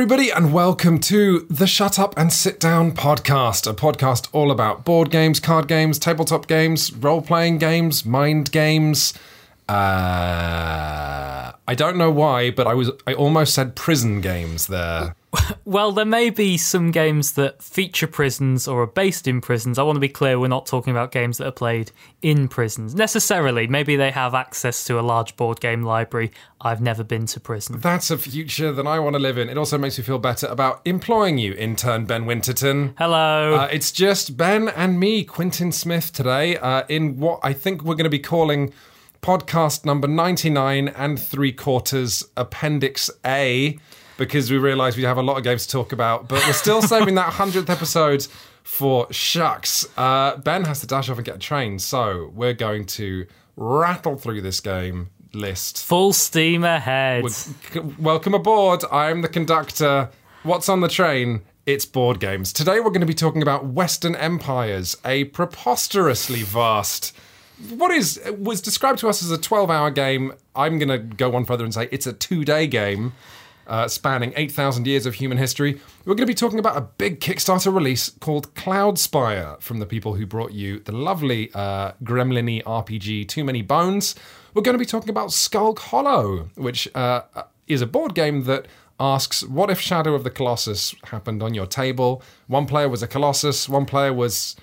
everybody, and welcome to the Shut Up and Sit Down podcast, a podcast all about board games, card games, tabletop games, role playing games, mind games. Uh, I don't know why, but I was I almost said prison games there. Well, there may be some games that feature prisons or are based in prisons. I want to be clear, we're not talking about games that are played in prisons necessarily. Maybe they have access to a large board game library. I've never been to prison. That's a future that I want to live in. It also makes me feel better about employing you, intern Ben Winterton. Hello. Uh, it's just Ben and me, Quintin Smith, today, uh, in what I think we're going to be calling podcast number 99 and three quarters, Appendix A, because we realise we have a lot of games to talk about, but we're still saving that 100th episode for shucks. Uh, ben has to dash off and get a train, so we're going to rattle through this game list. Full steam ahead. C- Welcome aboard. I'm the conductor. What's on the train? It's board games. Today we're going to be talking about Western Empires, a preposterously vast. What is was described to us as a 12-hour game. I'm going to go one further and say it's a two-day game. Uh, spanning 8,000 years of human history. We're going to be talking about a big Kickstarter release called Cloudspire from the people who brought you the lovely uh, RPG Too Many Bones. We're going to be talking about Skulk Hollow, which uh, is a board game that asks what if Shadow of the Colossus happened on your table? One player was a Colossus, one player was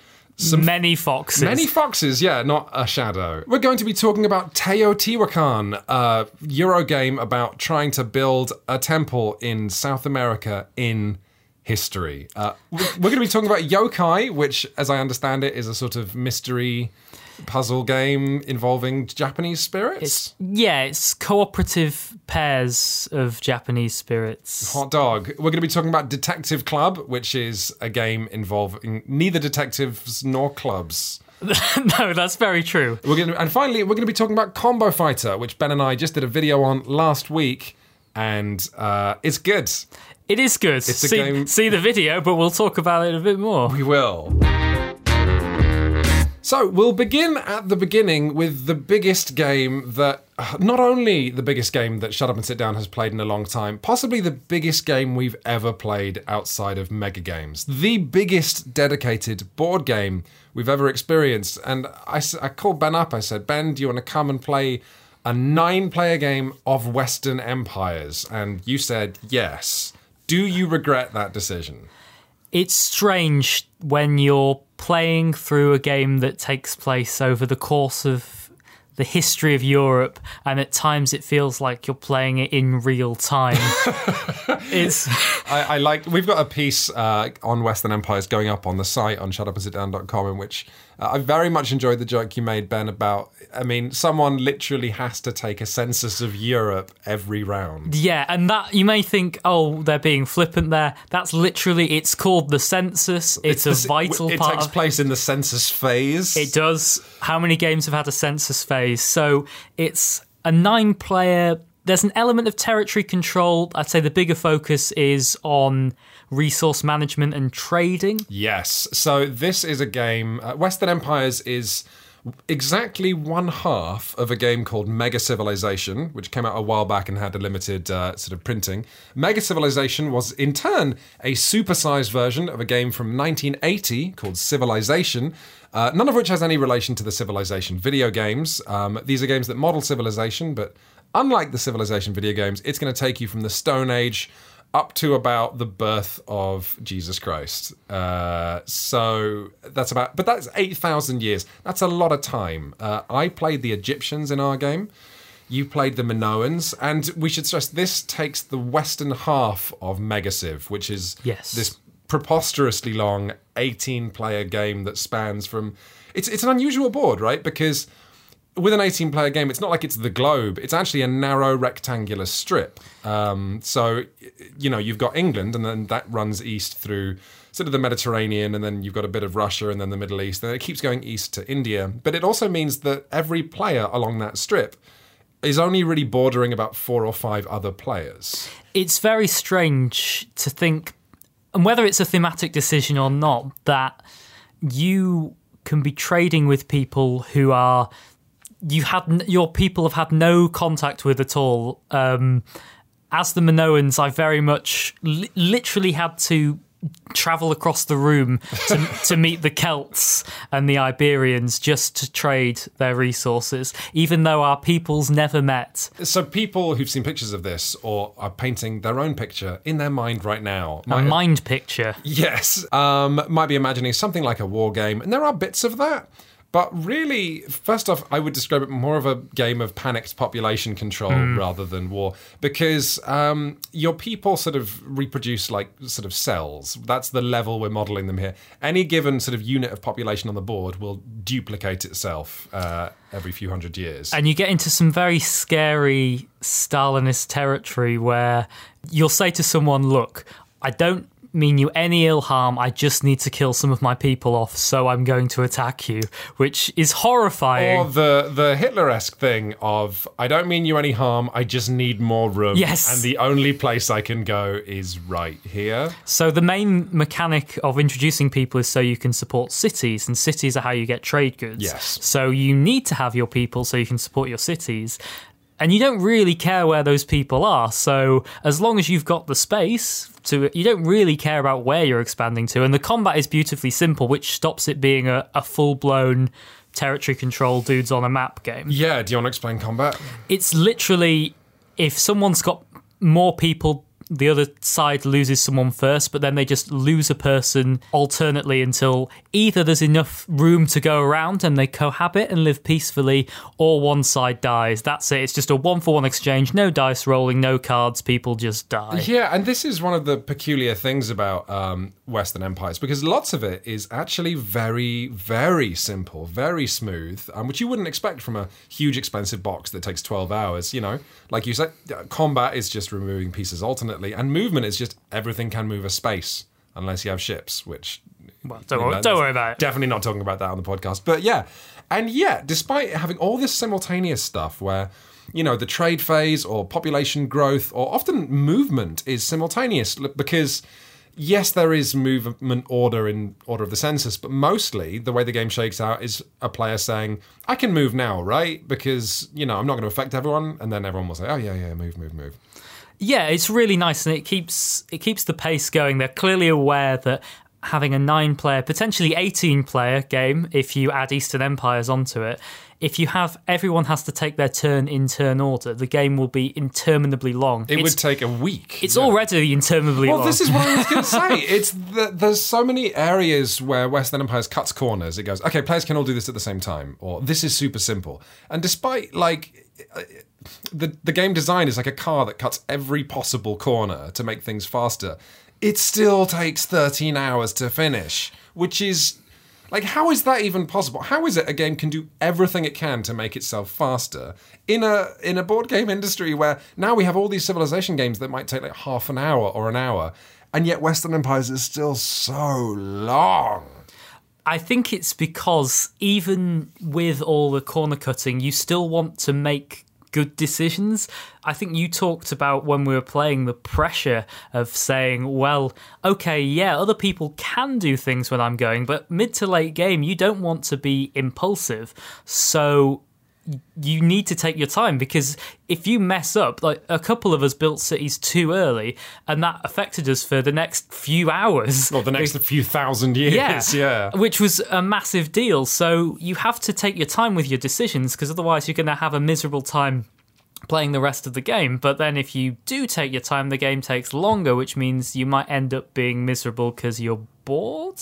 Many foxes. Many foxes, yeah, not a shadow. We're going to be talking about Teotihuacan, a Euro game about trying to build a temple in South America in history. Uh, we're going to be talking about Yokai, which, as I understand it, is a sort of mystery puzzle game involving Japanese spirits. yeah, it's cooperative pairs of Japanese spirits. Hot dog. We're going to be talking about Detective Club, which is a game involving neither detectives nor clubs. no, that's very true. We're going to, and finally, we're going to be talking about Combo Fighter, which Ben and I just did a video on last week, and uh, it's good. It is good. a see, game- see the video, but we'll talk about it a bit more. We will. So we'll begin at the beginning with the biggest game that, not only the biggest game that Shut Up and Sit Down has played in a long time, possibly the biggest game we've ever played outside of Mega Games. The biggest dedicated board game we've ever experienced. And I called Ben up. I said, Ben, do you want to come and play a nine player game of Western Empires? And you said yes. Do you regret that decision? It's strange when you're playing through a game that takes place over the course of the history of Europe, and at times it feels like you're playing it in real time. it's I, I like. We've got a piece uh, on Western empires going up on the site on shutupandsitdown.com in which uh, I very much enjoyed the joke you made, Ben. About, I mean, someone literally has to take a census of Europe every round. yeah, and that you may think, oh, they're being flippant there. That's literally it's called the census. It's, a This- vital It part It takes of place in the census phase. It does. How many games have had a census phase? So it's a nine player. There's an element of territory control. I'd say the bigger focus is on resource management and trading. Yes. So this is a game. Uh, Western Empires is exactly one half of a game called Mega Civilization, which came out a while back and had a limited uh, sort of printing. Mega Civilization was in turn a supersized version of a game from 1980 called Civilization. Uh, none of which has any relation to the Civilization video games. Um, these are games that model Civilization, but unlike the Civilization video games, it's going to take you from the Stone Age up to about the birth of Jesus Christ. Uh, so that's about, but that's 8,000 years. That's a lot of time. Uh, I played the Egyptians in our game. You played the Minoans. And we should stress this takes the western half of Mega Civ, which is Yes. this preposterously long 18 player game that spans from. It's, it's an unusual board, right? Because with an 18 player game, it's not like it's the globe. It's actually a narrow rectangular strip. Um, so, you know, you've got England, and then that runs east through sort of the Mediterranean, and then you've got a bit of Russia, and then the Middle East, and it keeps going east to India. But it also means that every player along that strip is only really bordering about four or five other players. It's very strange to think, and whether it's a thematic decision or not, that you can be trading with people who are you had your people have had no contact with at all. Um, as the Minoans, I very much li- literally had to travel across the room to, to meet the Celts and the Iberians just to trade their resources, even though our peoples never met. So people who've seen pictures of this or are painting their own picture in their mind right now A might mind picture. Yes, um, might be imagining something like a war game, and there are bits of that. But really, first off, I would describe it more of a game of panicked population control rather than war, because um, your people sort of reproduce like sort of cells. That's the level we're modeling them here. Any given sort of unit of population on the board will duplicate itself uh, every few hundred years. And you get into some very scary Stalinist territory where you'll say to someone, Look, I don't mean you any ill harm. I just need to kill some of my people off, so I'm going to attack you, which is horrifying. or the the Hitler-esque thing of I don't mean you any harm. I just need more room. Yes. and the only place I can go is right here. So the main mechanic of introducing people is so you can support cities, and cities are how you get trade goods. Yes. So you need to have your people so you can support your cities. And you don't really care where those people are. So as long as you've got the space to you don't really care about where you're expanding to. And the combat is beautifully simple, which stops it being a, a full blown territory control dudes on a map game. Yeah, do you want to explain combat? It's literally if someone's got more people, the other side loses someone first, but then they just lose a person alternately until either there's enough room to go around and they cohabit and live peacefully, or one side dies. That's it. It's just a one for one exchange, no dice rolling, no cards, people just die. Yeah, and this is one of the peculiar things about um, Western empires because lots of it is actually very, very simple, very smooth, um, which you wouldn't expect from a huge, expensive box that takes 12 hours. You know, like you said, uh, combat is just removing pieces alternately, and movement is just everything can move a space unless you have ships, which. Well, don't, worry, don't worry about it. Definitely not talking about that on the podcast. But yeah, and yet, despite having all this simultaneous stuff where, you know, the trade phase or population growth or often movement is simultaneous because. Yes, there is movement order in order of the census, but mostly the way the game shakes out is a player saying, "I can move now, right? Because you know I'm not going to affect everyone," and then everyone will say, "Oh yeah, yeah, move, move, move." Yeah, it's really nice and it keeps it keeps the pace going. They're clearly aware that having a nine player, potentially 18 player game, if you add Eastern Empires onto it, if you have everyone has to take their turn in turn order, the game will be interminably long. It it's, would take a week. it's Yeah. already interminably Well, long. Well, this is what I was going to say. It's the, there's so many areas where Western Empires cuts corners. It goes, okay, players can all do this at the same time, or this is super simple. And despite like uh, the the game design is like a car that cuts every possible corner to make things faster, it still takes 13 hours to finish, which is like how is that even possible? How is it a game can do everything it can to make itself faster in a in a board game industry where now we have all these civilization games that might take like half an hour or an hour, and yet Western Empires is still so long. I think it's because even with all the corner cutting, you still want to make good decisions. I think you talked about when we were playing the pressure of saying, well, okay, yeah, other people can do things when I'm going, but mid to late game, you don't want to be impulsive. So you need to take your time because if you mess up, like a couple of us built cities too early, and that affected us for the next few hours. Or the next few thousand years. Yeah, yeah. which was a massive deal. So you have to take your time with your decisions because otherwise you're going to have a miserable time playing the rest of the game. But then if you do take your time, the game takes longer, which means you might end up being miserable because you're bored.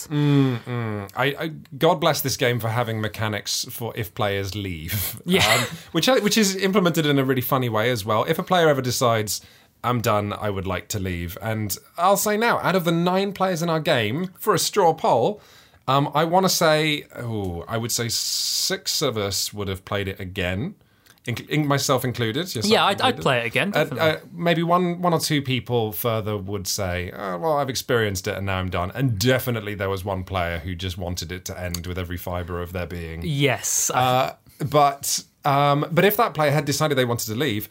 I, I God bless this game for having mechanics for if players leave. Yeah. Um, which which is implemented in a really funny way as well. If a player ever decides I'm done, I would like to leave, and I'll say now, out of the nine players in our game for a straw poll. Um, I want to say, oh, I would say six of us would have played it again, in, in myself included. yourself Yeah, I'd, I'd play it again. Uh, uh, maybe one one or two people further would say, oh, "Well, I've experienced it and now I'm done." And definitely there was one player who just wanted it to end with every fiber of their being. yes. Uh, but um, but if that player had decided they wanted to leave,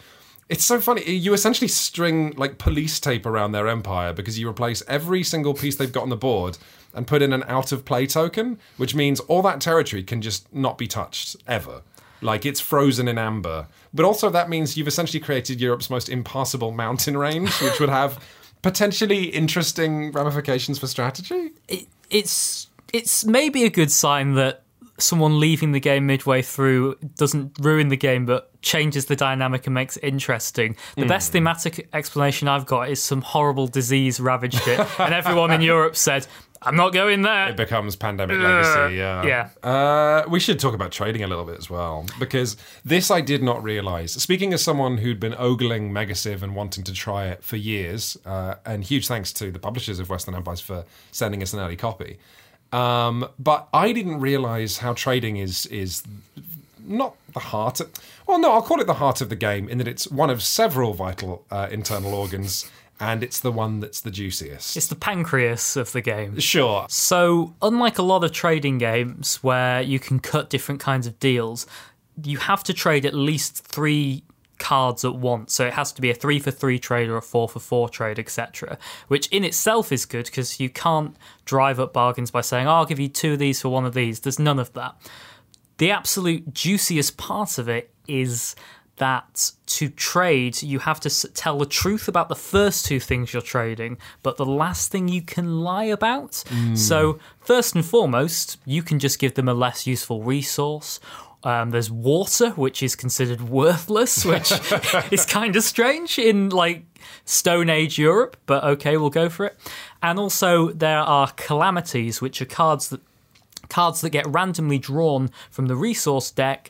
it's so funny. You essentially string like police tape around their empire because you replace every single piece they've got on the board and put in an out of play token, which means all that territory can just not be touched ever. Like it's frozen in amber. But also that means you've essentially created Europe's most impassable mountain range, which would have potentially interesting ramifications for strategy. It, it's it's maybe a good sign that someone leaving the game midway through doesn't ruin the game but changes the dynamic and makes it interesting. The Hmm. best thematic explanation I've got is some horrible disease ravaged it, and everyone in Europe said, I'm not going there. It becomes pandemic legacy. Yeah. yeah. Uh, we should talk about trading a little bit as well because this I did not realize. Speaking as someone who'd been ogling Mega Civ and wanting to try it for years, uh, and huge thanks to the publishers of Western Empires for sending us an early copy. Um, but I didn't realize how trading is is not the heart. Of, well, no, I'll call it the heart of the game in that it's one of several vital uh, internal organs, and it's the one that's the juiciest. It's the pancreas of the game. Sure, So, unlike a lot of trading games where you can cut different kinds of deals, you have to trade at least three cards at once. So, it has to be a three for three trade or a four for four trade, etc. Which in itself is good because you can't drive up bargains by saying, oh, I'll give you two of these for one of these. There's none of that. The absolute juiciest part of it is that to trade, you have to tell the truth about the first two things you're trading, but the last thing you can lie about. So, first and foremost, you can just give them a less useful resource. Um, there's water, which is considered worthless, which is kind of strange in like Stone Age Europe, but okay, we'll go for it. And also, there are calamities, which are cards that cards that get randomly drawn from the resource deck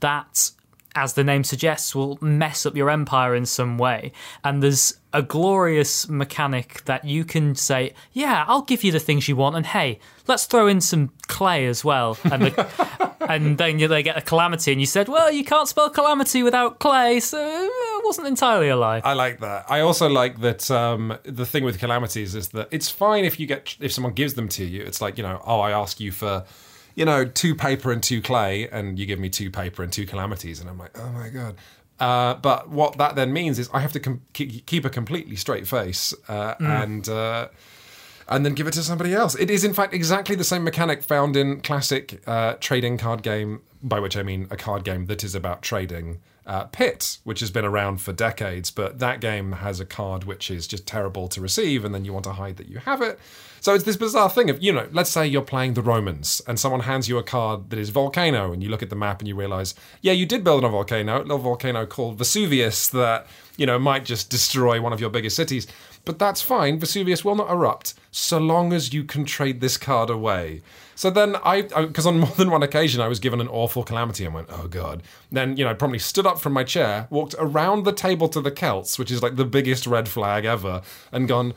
that as the name suggests will mess up your empire in some way and there's a glorious mechanic that you can say yeah i'll give you the things you want and hey let's throw in some clay as well and the, and then they get a calamity and you said well you can't spell calamity without clay so it wasn't entirely a lie I like that. I also like that um, the thing with calamities is that it's fine if you get if someone gives them to you. It's like you know, oh, I ask you for, you know, two paper and two clay, and you give me two paper and two calamities, and I'm like, oh my god. Uh, but what that then means is I have to com- keep keep a completely straight face uh, and. Uh, and then give it to somebody else. It is, in fact, exactly the same mechanic found in classic uh, trading card game, by which I mean a card game that is about trading. Uh, Pit, which has been around for decades, but that game has a card which is just terrible to receive, and then you want to hide that you have it. So it's this bizarre thing of, you know, let's say you're playing the Romans, and someone hands you a card that is Volcano, and you look at the map and you realize, yeah, you did build on a volcano, a little volcano called Vesuvius that, you know, might just destroy one of your biggest cities. But that's fine. Vesuvius will not erupt so long as you can trade this card away. So then I, because on more than one occasion I was given an awful calamity and went, oh god. Then, you know, I promptly stood up from my chair, walked around the table to the Celts, which is like the biggest red flag ever, and gone,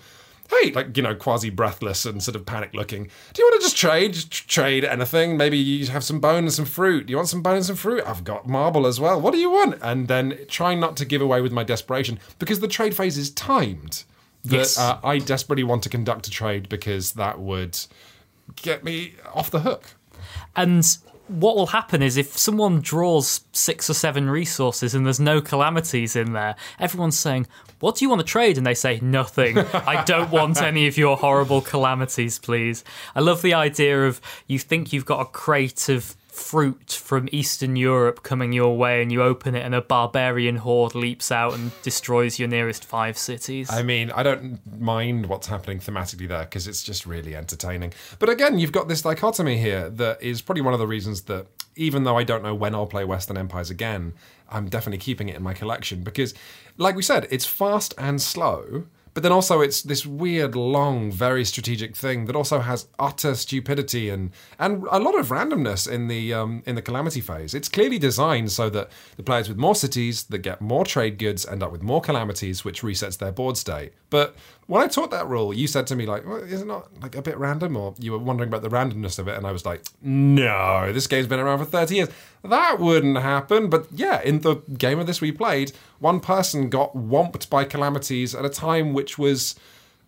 hey, like, you know, quasi breathless and sort of panic looking. Do you want to just trade? Tr- trade anything? Maybe you have some bone and some fruit. Do you want some bone and some fruit? I've got marble as well. What do you want? And then trying not to give away with my desperation because the trade phase is timed. That Yes. uh, I desperately want to conduct a trade because that would get me off the hook. And what will happen is if someone draws six or seven resources and there's no calamities in there, everyone's saying, What do you want to trade? And they say, Nothing. I don't want any of your horrible calamities, please. I love the idea of you think you've got a crate of fruit from Eastern Europe coming your way and you open it and a barbarian horde leaps out and destroys your nearest five cities. I mean, I don't mind what's happening thematically there because it's just really entertaining. But again, you've got this dichotomy here that is probably one of the reasons that even though I don't know when I'll play Western Empires again, I'm definitely keeping it in my collection because, like we said, it's fast and slow. But then also it's this weird, long, very strategic thing that also has utter stupidity and and a lot of randomness in the um, in the calamity phase. It's clearly designed so that the players with more cities that get more trade goods end up with more calamities, which resets their board state. But when I taught that rule, you said to me like, well, "Is it not like a bit random?" Or you were wondering about the randomness of it, and I was like, "No, this game's been around for thirty years. That wouldn't happen." But yeah, in the game of this we played, one person got whomped by calamities at a time which was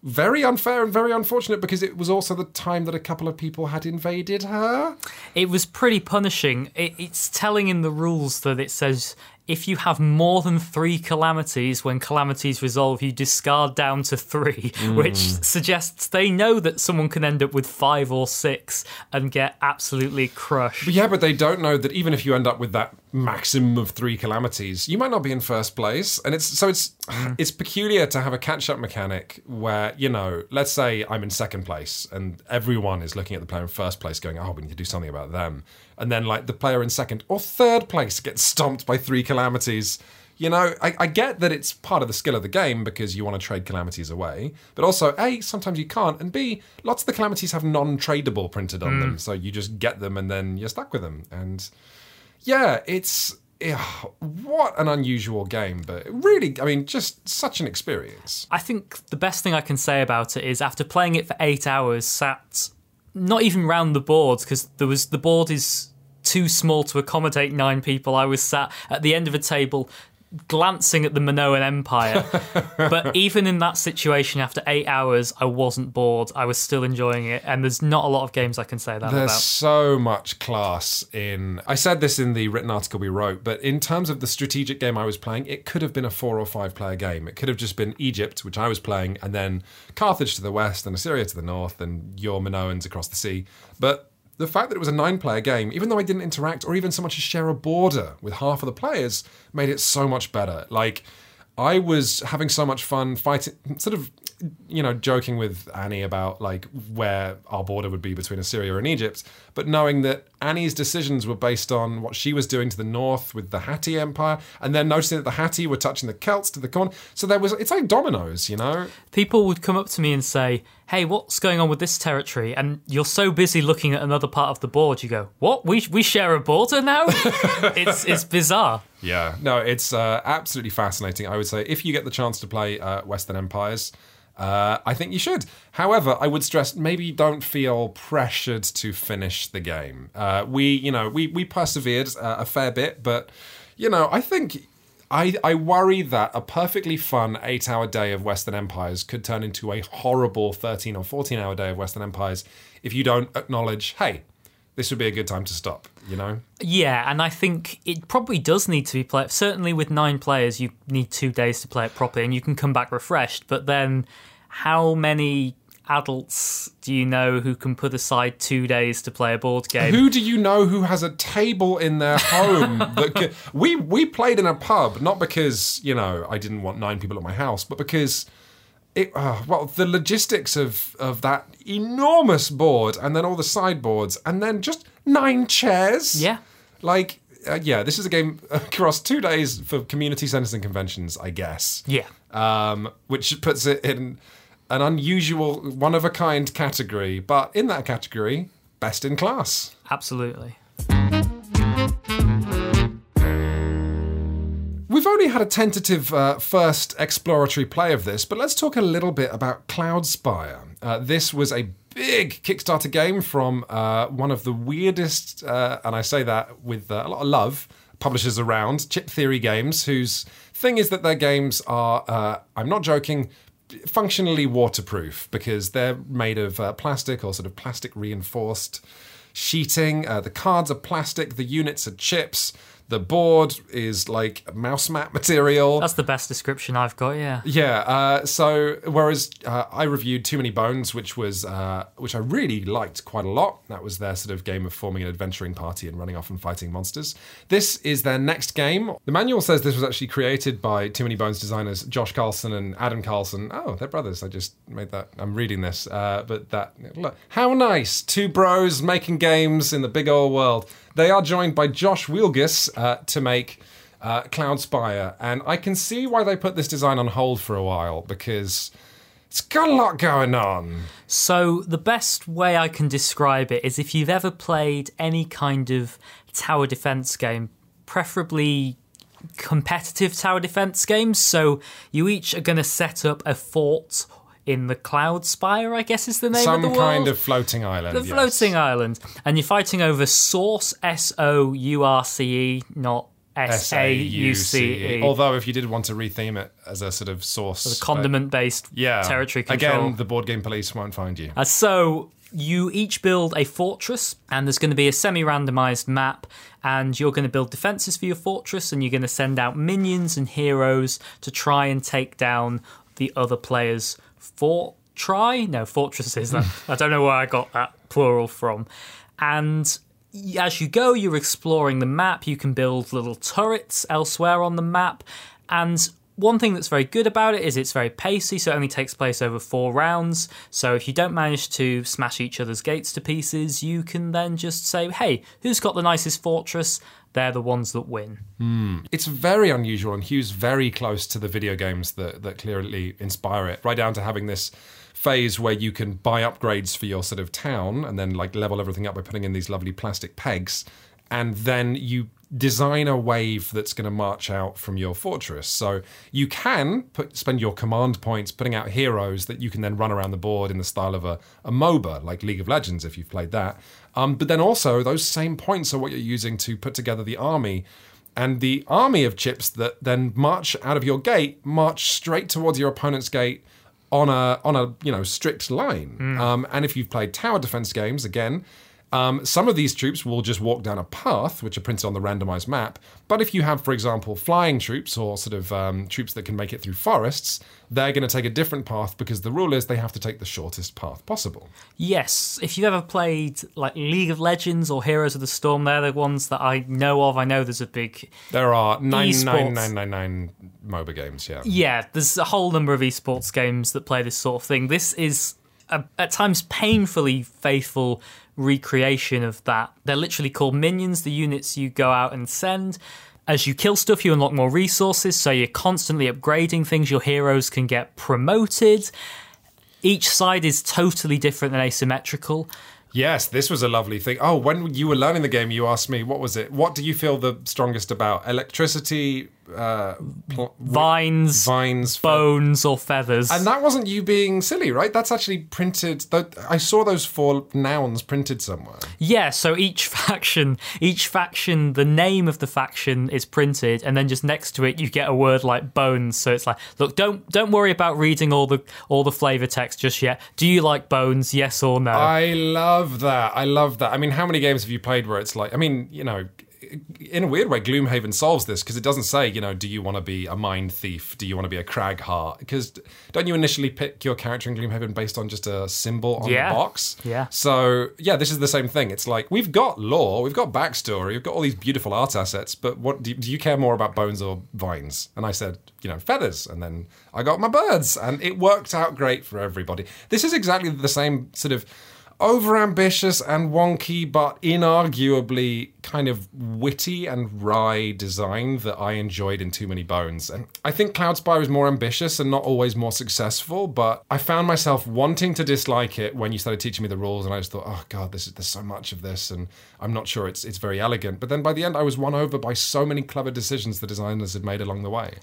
very unfair and very unfortunate because it was also the time that a couple of people had invaded her. It was pretty punishing. It, it's telling in the rules that it says if you have more than three calamities when calamities resolve, you discard down to three, mm. which suggests they know that someone can end up with five or six and get absolutely crushed. Yeah, but they don't know that even if you end up with that maximum of three calamities, you might not be in first place. And it's so it's hmm. it's peculiar to have a catch up mechanic where, you know, let's say I'm in second place and everyone is looking at the player in first place going, Oh, we need to do something about them. And then like the player in second or third place gets stomped by three calamities. You know, I, I get that it's part of the skill of the game because you want to trade calamities away, but also A, sometimes you can't, and B, lots of the calamities have non-tradable printed on them, mm. so you just get them and then you're stuck with them. And yeah, it's what an unusual game, but really, I mean, just such an experience. I think the best thing I can say about it is after playing it for eight hours, sat not even round the board because there was the board is too small to accommodate nine people. I was sat at the end of a table glancing at the Minoan Empire. but even in that situation, after eight hours, I wasn't bored. I was still enjoying it, and there's not a lot of games I can say that about. There's about. so much class in. I said this in the written article we wrote, but in terms of the strategic game I was playing, it could have been a four or five player game. It could have just been Egypt, which I was playing, and then Carthage to the west, and Assyria to the north, and your Minoans across the sea. But the fact that it was a nine player game, even though I didn't interact or even so much as share a border with half of the players, made it so much better. Like, I was having so much fun fighting, sort of, you know, joking with Annie about like where our border would be between Assyria and Egypt, but knowing that Annie's decisions were based on what she was doing to the north with the Hatti Empire, and then noticing that the Hatti were touching the Celts to the corner. So there was, it's like dominoes, you know? People would come up to me and say, "Hey, what's going on with this territory?" And you're so busy looking at another part of the board, you go, "What? We we share a border now?" it's it's bizarre. Yeah, no, it's uh, absolutely fascinating. I would say if you get the chance to play uh, Western Empires, uh, I think you should. However, I would stress maybe don't feel pressured to finish the game. Uh, we, you know, we we persevered uh, a fair bit, but you know, I think. I, I worry that a perfectly fun eight hour day of Western Empires could turn into a horrible 13 or 14 hour day of Western Empires if you don't acknowledge, hey, this would be a good time to stop, you know? Yeah, and I think it probably does need to be played. Certainly, with nine players, you need two days to play it properly, and you can come back refreshed. But then, how many adults do you know who can put aside two days to play a board game? Who do you know who has a table in their home? that ca- we we played in a pub not because you know I didn't want nine people at my house, but because it uh, well the logistics of of that enormous board and then all the sideboards and then just nine chairs. Yeah. like. Uh, yeah, this is a game across two days for community centers and conventions, I guess. Yeah. Um, which puts it in an unusual, one of a kind category, but in that category, best in class. Absolutely. Only had a tentative uh, first exploratory play of this, but let's talk a little bit about Cloudspire. Uh, this was a big Kickstarter game from uh, one of the weirdest, uh, and I say that with uh, a lot of love, publishers around, Chip Theory Games, whose thing is that their games are, uh, I'm not joking, functionally waterproof because they're made of plastic or sort of plastic reinforced sheeting. The cards are plastic, the units are chips. The board is like mouse mat material. That's the best description I've got, yeah. Yeah. Uh, so whereas uh, I reviewed Too Many Bones, which was uh, which I really liked quite a lot. That was their sort of game of forming an adventuring party and running off and fighting monsters. This is their next game. The manual says this was actually created by Too Many Bones designers Josh Carlson and Adam Carlson. Oh, they're brothers. I just made that. I'm reading this, uh, but that look how nice. Two bros making games in the big old world. They are joined by Josh Wielgus uh, to make uh, Cloudspire, and I can see why they put this design on hold for a while because it's got a lot going on. So, the best way I can describe it is if you've ever played any kind of tower defense game, preferably competitive tower defense games. So, you each are going to set up a fort in the Cloudspire, I guess is the name Some of the world. kind of floating island. the yes. floating island, and you're fighting over Source S O U R C E, not S A U C E. Although, if you did want to retheme it as a sort of source, a Condiment based yeah, territory control. Again, the board game police won't find you. Uh, so you each build a fortress, and there's going to be a semi randomized map, and you're going to build defenses for your fortress, and you're going to send out minions and heroes to try and take down the other players' fort. Try? No, fortresses. I don't know where I got that plural from. And as you go, you're exploring the map. You can build little turrets elsewhere on the map. And one thing that's very good about it is it's very pacey, so it only takes place over four rounds. So if you don't manage to smash each other's gates to pieces, you can then just say, hey, who's got the nicest fortress? They're the ones that win. Mm. It's very unusual, and hews very close to the video games that, that clearly inspire it, right down to having this phase where you can buy upgrades for your sort of town and then like level everything up by putting in these lovely plastic pegs and then you design a wave that's going to march out from your fortress. So you can put, spend your command points putting out heroes that you can then run around the board in the style of a, a MOBA, like League of Legends, if you've played that. Um, but then also, those same points are what you're using to put together the army. And the army of chips that then march out of your gate march straight towards your opponent's gate on a on a you know strict line. Mm. Um, and if you've played tower defense games, again, um, some of these troops will just walk down a path, which are printed on the randomized map. But if you have, for example, flying troops or sort of um, troops that can make it through forests, they're going to take a different path because the rule is they have to take the shortest path possible. Yes, if you've ever played like League of Legends or Heroes of the Storm, they're the ones that I know of. I know there's a big. There are nine nine nine nine nine MOBA games. Yeah. Yeah, there's a whole number of esports games that play this sort of thing. This is a, at times painfully faithful recreation of that. They're literally called minions, the units you go out and send. As you kill stuff, you unlock more resources, so you're constantly upgrading things. Your heroes can get promoted. Each side is totally different and asymmetrical. Yes, this was a lovely thing. Oh, when you were learning the game, you asked me, what was it? What do you feel the strongest about? Electricity, uh, pl- vines, vines, bones, fe- or feathers. And that wasn't you being silly, right? That's actually printed. I saw those four nouns printed somewhere. Yeah. So each faction, each faction, the name of the faction is printed, and then just next to it, you get a word like bones. So it's like, look, don't don't worry about reading all the all the flavor text just yet. Do you like bones? Yes or no? I love that. I love that. I mean, how many games have you played where it's like? I mean, you know in a weird way, Gloomhaven solves this because it doesn't say, you know, do you want to be a mind thief? Do you want to be a Cragheart? Because don't you initially pick your character in Gloomhaven based on just a symbol on yeah. the box? Yeah. So, yeah, this is the same thing. It's like we've got lore, we've got backstory, we've got all these beautiful art assets, but what do you, do you care more about bones or vines? And I said, you know, feathers. And then I got my birds, and it worked out great for everybody. This is exactly the same sort of overambitious and wonky, but inarguably kind of witty and wry design that I enjoyed in Too Many Bones. And I think Cloudspire is more ambitious and not always more successful, but I found myself wanting to dislike it when you started teaching me the rules, and I just thought, oh god, this is, there's so much of this, and I'm not sure it's it's very elegant. But then by the end, I was won over by so many clever decisions the designers had made along the way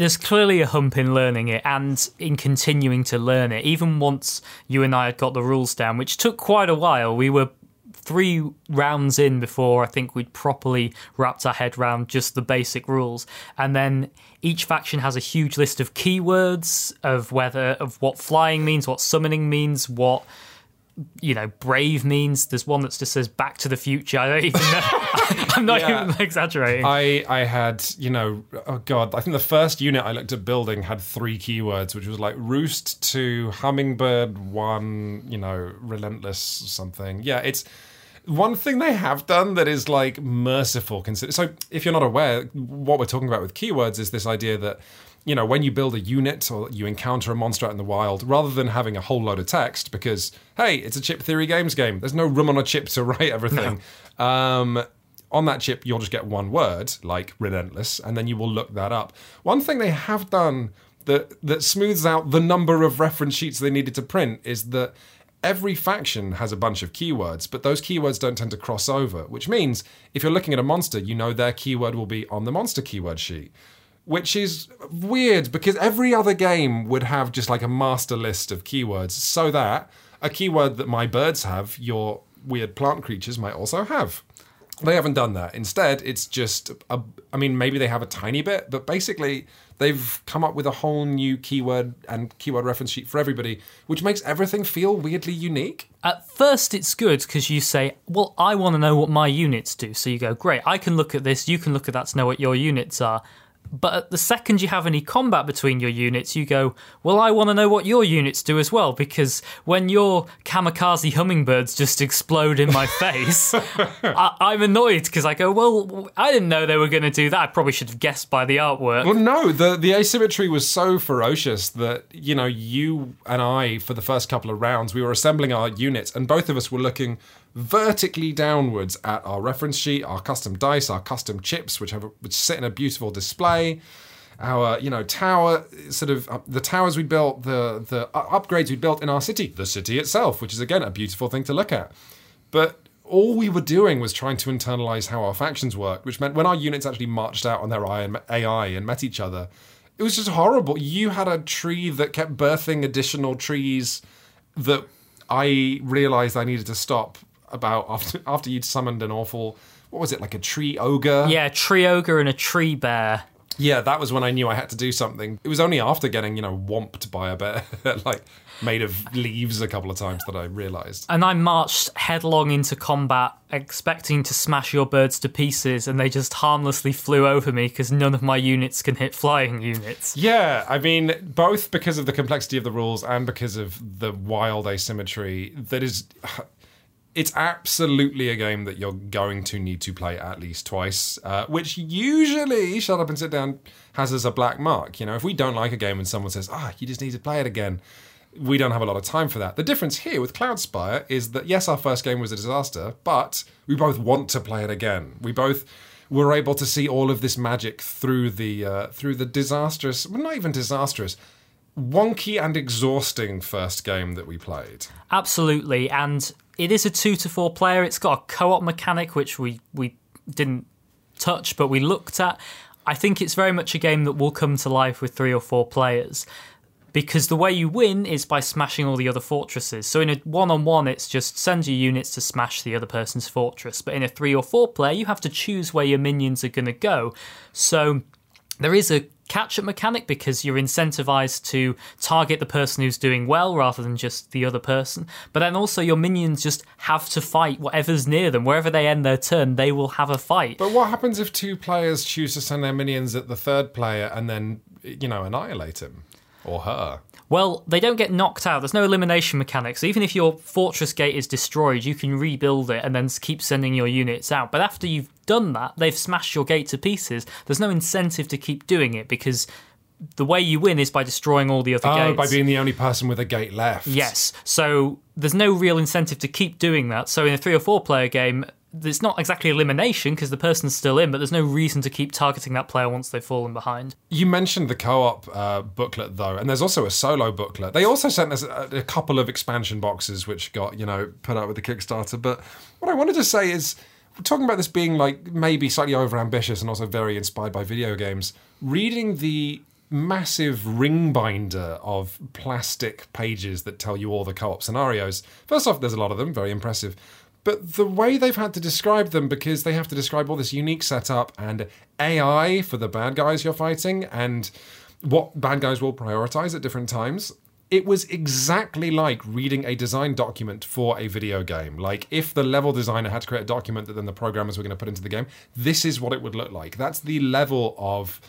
there's clearly a hump in learning it and in continuing to learn it. Even once you and I had got the rules down, which took quite a while, we were three rounds in before I think we'd properly wrapped our head around just the basic rules. And then each faction has a huge list of keywords of whether of what flying means, what summoning means, what you know, brave means. There's one that just says "Back to the Future." I don't even know. I'm not yeah. even exaggerating. I I had you know, oh god, I think the first unit I looked at building had three keywords, which was like roost to hummingbird one, you know, relentless something. Yeah, it's one thing they have done that is like merciful. Consider so if you're not aware, what we're talking about with keywords is this idea that you know, when you build a unit or you encounter a monster out in the wild, rather than having a whole load of text, because hey, it's a chip theory games game. There's no room on a chip to write everything. No. Um, on that chip, you'll just get one word like relentless, and then you will look that up. One thing they have done that that smooths out the number of reference sheets they needed to print is that every faction has a bunch of keywords, but those keywords don't tend to cross over, which means if you're looking at a monster, you know their keyword will be on the monster keyword sheet which is weird because every other game would have just like a master list of keywords so that a keyword that my birds have, your weird plant creatures might also have. They haven't done that. Instead, it's just a, I mean, maybe they have a tiny bit, but basically they've come up with a whole new keyword and keyword reference sheet for everybody, which makes everything feel weirdly unique. At first, it's good because you say, Well, I want to know what my units do. So you go, Great, I can look at this, you can look at that to know what your units are. But the second you have any combat between your units, you go, Well, I want to know what your units do as well, because when your kamikaze hummingbirds just explode in my face, I- I'm annoyed because I go, Well, I didn't know they were going to do that. I probably should have guessed by the artwork. Well, no, the the asymmetry was so ferocious that you know you and I for the first couple of rounds we were assembling our units, and both of us were looking vertically downwards at our reference sheet, our custom dice, our custom chips, which have which sit in a beautiful display. Our you know tower, sort of uh, the towers we built, the the u- upgrades we built in our city, the city itself, which is again a beautiful thing to look at. But all we were doing was trying to internalize how our factions work, which meant when our units actually marched out on their AI and met each other, it was just horrible. You had a tree that kept birthing additional trees that I realized I needed to stop about after after you'd summoned an awful what was it like a tree ogre? yeah, a tree ogre and a tree bear. Yeah, that was when I knew I had to do something. It was only after getting, you know, whomped by a bear, like made of leaves a couple of times that I realized. And I marched headlong into combat, expecting to smash your birds to pieces, and they just harmlessly flew over me because none of my units can hit flying units. Yeah, I mean, both because of the complexity of the rules and because of the wild asymmetry that is. It's absolutely a game that you're going to need to play at least twice, uh, which usually, shut up and sit down, has as a black mark. You know, if we don't like a game and someone says, ah, you just need to play it again, we don't have a lot of time for that. The difference here with Cloudspire is that, yes, our first game was a disaster, but we both want to play it again. We both were able to see all of this magic through the uh, through the disastrous, well, not even disastrous, wonky and exhausting first game that we played. Absolutely, and it is a two to four player. It's got a co-op mechanic which we we didn't touch, but we looked at. I think it's very much a game that will come to life with three or four players. Because the way you win is by smashing all the other fortresses. So in a one on one, it's just send your units to smash the other person's fortress. But in a three or four player, you have to choose where your minions are going to go. So there is a catch up mechanic because you're incentivized to target the person who's doing well rather than just the other person. But then also your minions just have to fight whatever's near them. Wherever they end their turn, they will have a fight. But what happens if two players choose to send their minions at the third player and then, you know, annihilate him or her? Well, they don't get knocked out. There's no elimination mechanics. Even if your fortress gate is destroyed, you can rebuild it and then keep sending your units out. But after you've done that, they've smashed your gate to pieces. There's no incentive to keep doing it because the way you win is by destroying all the other Oh, gates. by being the only person with a gate left. Yes. So there's no real incentive to keep doing that. So in a three or four player game, it's not exactly elimination because the person's still in, but there's no reason to keep targeting that player once they've fallen behind. You mentioned the co-op uh, booklet though, and there's also a solo booklet. They also sent us a, a couple of expansion boxes which got you know put out with the Kickstarter. But what I wanted to say is, talking about this being like maybe slightly over ambitious and also very inspired by video games. Reading the massive ring binder of plastic pages that tell you all the co-op scenarios. First off, there's a lot of them, very impressive. But the way they've had to describe them, because they have to describe all this unique setup and AI for the bad guys you're fighting, and what bad guys will prioritize at different times, it was exactly like reading a design document for a video game. Like, if the level designer had to create a document that then the programmers were going to put into the game, this is what it would look like. That's the level of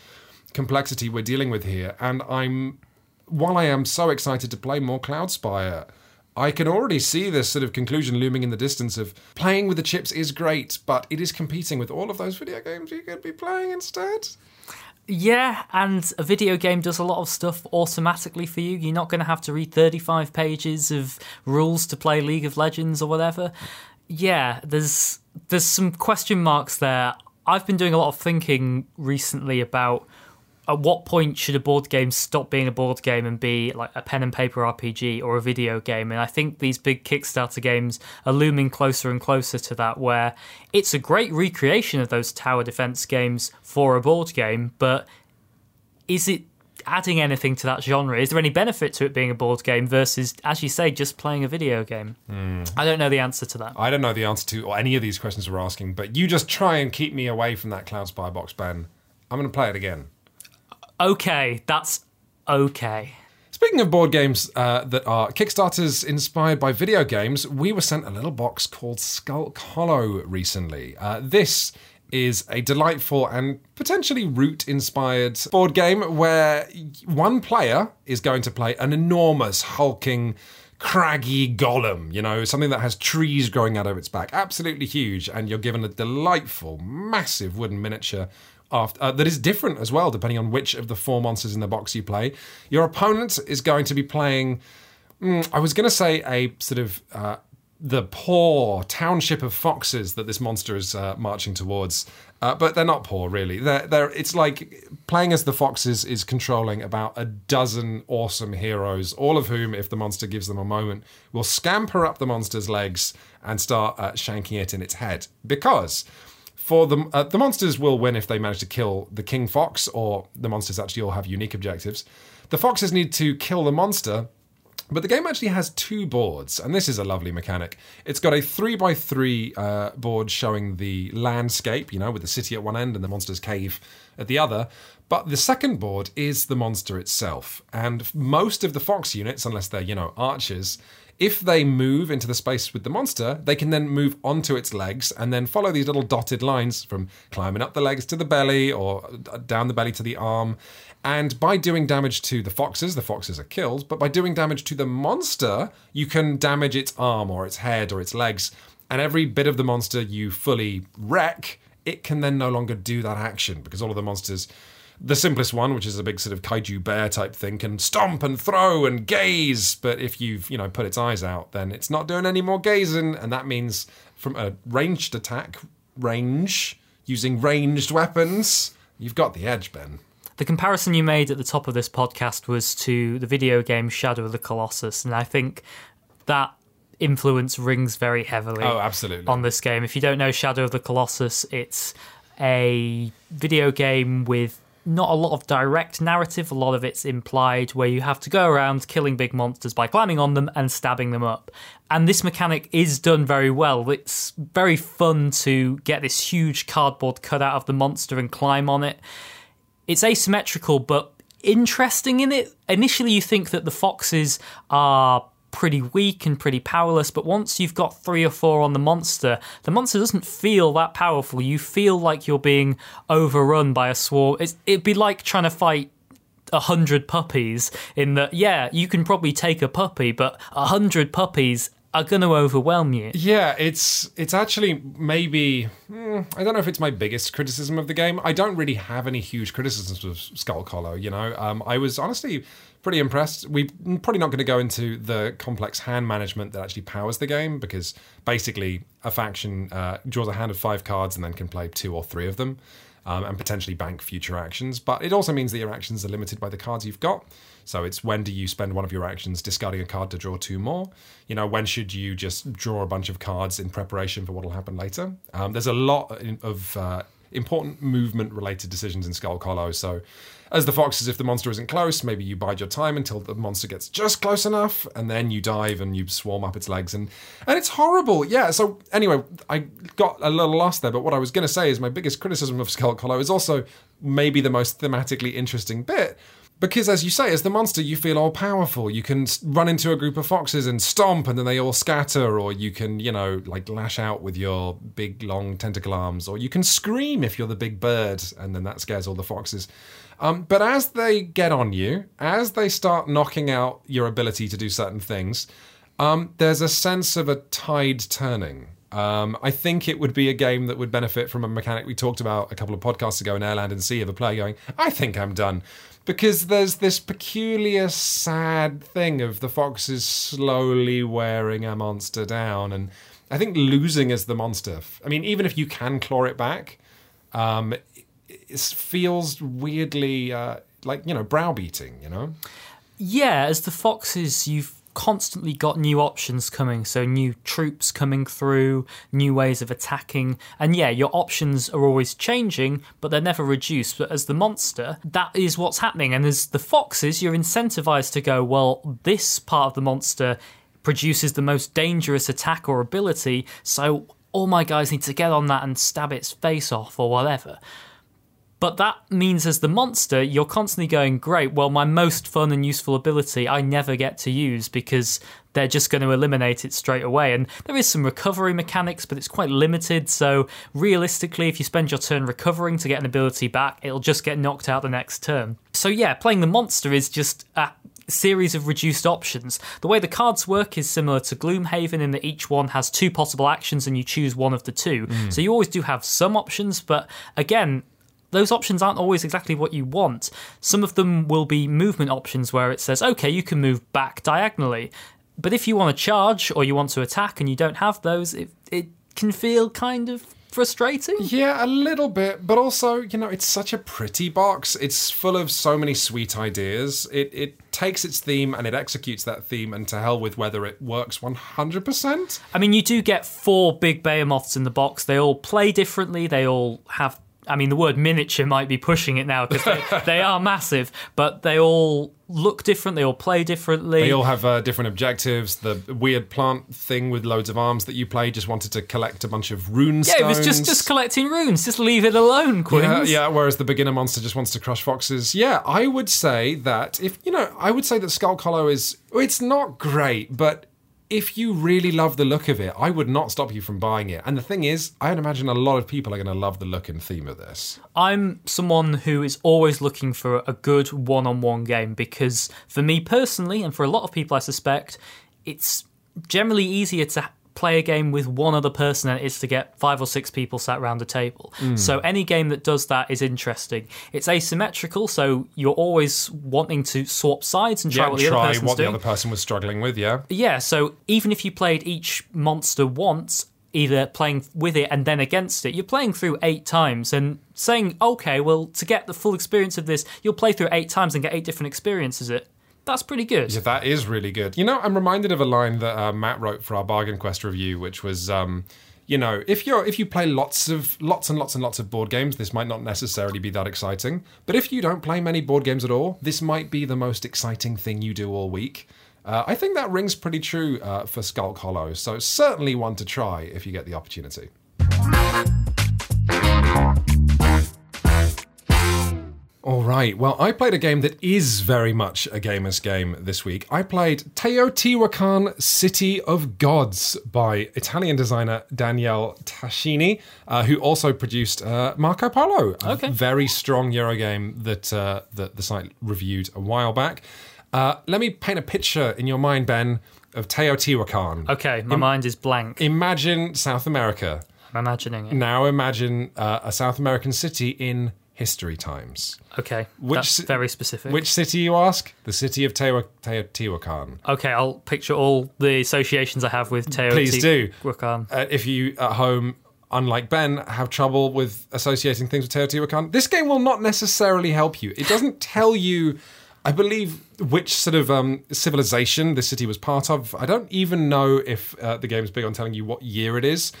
complexity we're dealing with here. And I'm, while I am so excited to play more Cloudspire, I can already see this sort of conclusion looming in the distance of playing with the chips is great, but it is competing with all of those video games you could be playing instead. Yeah, and a video game does a lot of stuff automatically for you. You're not going to have to read 35 pages of rules to play League of Legends or whatever. Yeah, there's there's some question marks there. I've been doing a lot of thinking recently about at what point should a board game stop being a board game and be like a pen and paper RPG or a video game? And I think these big Kickstarter games are looming closer and closer to that, where it's a great recreation of those tower defense games for a board game, but is it adding anything to that genre? Is there any benefit to it being a board game versus, as you say, just playing a video game? Hmm. I don't know the answer to that. I don't know the answer to or any of these questions we're asking, but you just try and keep me away from that Cloudspire box, Ben. I'm going to play it again. Okay. That's okay. Speaking of board games uh, that are Kickstarters inspired by video games, we were sent a little box called Skulk Hollow recently. Uh, this is a delightful and potentially root inspired board game where one player is going to play an enormous, hulking, craggy golem, you know, something that has trees growing out of its back. Absolutely huge. And you're given a delightful, massive wooden miniature after, uh, that is different as well, depending on which of the four monsters in the box you play. Your opponent is going to be playing. Mm, I was going to say a sort of uh, the poor township of foxes that this monster is uh, marching towards. Uh, but they're not poor, really. They're, they're, it's like playing as the foxes is controlling about a dozen awesome heroes, all of whom, if the monster gives them a moment, will scamper up the monster's legs and start uh, shanking it in its head. Because for the uh, the monsters will win if they manage to kill the king fox, or the monsters actually all have unique objectives. The foxes need to kill the monster. But the game actually has two boards, and this is a lovely mechanic. It's got a three by three uh, board showing the landscape, you know, with the city at one end and the monster's cave at the other. But the second board is the monster itself, and most of the fox units, unless they're you know archers, if they move into the space with the monster, they can then move onto its legs and then follow these little dotted lines from climbing up the legs to the belly or down the belly to the arm. And by doing damage to the foxes, the foxes are killed, but by doing damage to the monster, you can damage its arm or its head or its legs. And every bit of the monster you fully wreck, it can then no longer do that action because all of the monsters the simplest one, which is a big sort of kaiju bear type thing, can stomp and throw and gaze. But if you've, you know, put its eyes out, then it's not doing any more gazing. And that means from a ranged attack range, using ranged weapons, you've got the edge, Ben. The comparison you made at the top of this podcast was to the video game Shadow of the Colossus. And I think that influence rings very heavily oh, absolutely. on this game. If you don't know Shadow of the Colossus, it's a video game with not a lot of direct narrative, a lot of it's implied, where you have to go around killing big monsters by climbing on them and stabbing them up. And this mechanic is done very well. It's very fun to get this huge cardboard cut out of the monster and climb on it. It's asymmetrical, but interesting in it. Initially, you think that the foxes are pretty weak and pretty powerless, but once you've got three or four on the monster, the monster doesn't feel that powerful. You feel like you're being overrun by a swarm. It's, it'd be like trying to fight a hundred puppies in that, yeah, you can probably take a puppy, but a hundred puppies are going to overwhelm you. Yeah, it's it's actually maybe hmm, I don't know if it's my biggest criticism of the game. I don't really have any huge criticisms of Skulk Hollow. You know, um, I was honestly pretty impressed. We're probably not going to go into the complex hand management that actually powers the game because basically a faction uh, draws a hand of five cards and then can play two or three of them um, and potentially bank future actions. But it also means that your actions are limited by the cards you've got. So it's when do you spend one of your actions discarding a card to draw two more? You know, when should you just draw a bunch of cards in preparation for what will happen later? Um, there's a lot of uh, important movement related decisions in Skulk Hollow. So as the foxes, if the monster isn't close, maybe you bide your time until the monster gets just close enough, and then you dive and you swarm up its legs, and and it's horrible. Yeah. So anyway, I got a little lost there, but what I was going to say is my biggest criticism of Skulk Hollow is also maybe the most thematically interesting bit. Because, as you say, as the monster, you feel all powerful. You can run into a group of foxes and stomp, and then they all scatter, or you can, you know, like lash out with your big, long tentacle arms, or you can scream if you're the big bird, and then that scares all the foxes. Um, but as they get on you, as they start knocking out your ability to do certain things, um, there's a sense of a tide turning. Um, I think it would be a game that would benefit from a mechanic we talked about a couple of podcasts ago in Air, Land and Sea of a player going, I think I'm done. Because there's this peculiar, sad thing of the foxes slowly wearing a monster down. And I think losing as the monster, I mean, even if you can claw it back, um, it feels weirdly uh, like you know browbeating. You know. Yeah, as the foxes, you've constantly got new options coming. So new troops coming through, new ways of attacking, and yeah, your options are always changing, but they're never reduced. But as the monster, that is what's happening. And as the foxes, you're incentivized to go, well, this part of the monster produces the most dangerous attack or ability, so all my guys need to get on that and stab its face off or whatever. But that means as the monster, you're constantly going, great, well, my most fun and useful ability I never get to use because they're just going to eliminate it straight away. And there is some recovery mechanics, but it's quite limited. So realistically, if you spend your turn recovering to get an ability back, it'll just get knocked out the next turn. So yeah, playing the monster is just a series of reduced options. The way the cards work is similar to Gloomhaven in that each one has two possible actions and you choose one of the two. Mm. So you always do have some options, but again, those options aren't always exactly what you want. Some of them will be movement options where it says, okay, you can move back diagonally. But if you want to charge or you want to attack and you don't have those, it, it can feel kind of frustrating. Yeah, a little bit, but also, you know, it's such a pretty box. It's full of so many sweet ideas. It it takes its theme and it executes that theme, and to hell with whether it works one hundred percent. I mean, you do get four big behemoths in the box. They all play differently. They all have. I mean, the word miniature might be pushing it now because they, they are massive, but they all look different. They all play differently. They all have uh, different objectives. The weird plant thing with loads of arms that you play just wanted to collect a bunch of rune yeah, it was just just collecting runes. Just leave it alone, Yeah, Quinn. yeah, whereas the beginner monster just wants to crush foxes. Yeah, I would say that if, you know, I would say that Skulk Hollow is, it's not great, but if you really love the look of it, I would not stop you from buying it. And the thing is, I'd imagine a lot of people are going to love the look and theme of this. I'm someone who is always looking for a good one on one game because, for me personally, and for a lot of people I suspect, it's generally easier to play a game with one other person than it is to get five or six people sat around a table. Hmm. So, any game that does that is interesting. It's asymmetrical, so you're always wanting to swap sides and try Yeah, what the other try person's what the other person was struggling with, yeah. Yeah, so even if you played each monster once, either playing with it and then against it, you're playing through eight times and saying, okay, well, to get the full experience of this, you'll play through eight times and get eight different experiences. It that's pretty good. Yeah, that is really good. You know, I'm reminded of a line that uh, Matt wrote for our Bargain Quest review, which was, um, you know, if you're if you play lots of lots and lots and lots of board games, this might not necessarily be that exciting. But if you don't play many board games at all, this might be the most exciting thing you do all week. Uh, I think that rings pretty true uh, for Skulk Hollow, so certainly one to try if you get the opportunity. All right. Well, I played a game that is very much a gamer's game this week. I played Teotihuacan City of Gods by Italian designer Daniele Tascini, uh, who also produced uh, Marco Polo, a Okay. very strong Euro game that, uh, that the site reviewed a while back. Uh, let me paint a picture in your mind, Ben, of Teotihuacan. Okay, my mind is blank. Imagine South America. I'm imagining it. Now imagine uh, a South American city in history times. Okay, Which that's ci- very specific. Which city, you ask? The city of Tewa- Teotihuacan. Okay, I'll picture all the associations I have with Teotihuacan. Please do. Uh, if you at home, unlike Ben, have trouble with associating things with Teotihuacan, this game will not necessarily help you. It doesn't tell you, I believe, which sort of um, civilization the city was part of. I don't even know if uh, the game's big on telling you what year it is.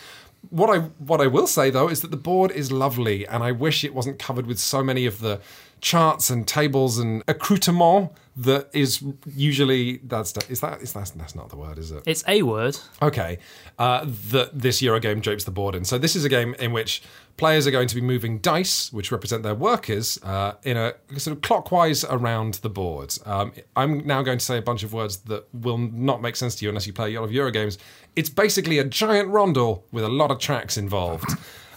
What I what I will say though is that the board is lovely, and I wish it wasn't covered with so many of the charts and tables and accoutrement that is usually that's is that is that that's not the word, is it? It's a word. Okay, uh, that this Euro game drapes the board in. So this is a game in which players are going to be moving dice, which represent their workers, uh, in a sort of clockwise around the board. Um, I'm now going to say a bunch of words that will not make sense to you unless you play a lot of Euro games. It's basically a giant rondel with a lot of tracks involved.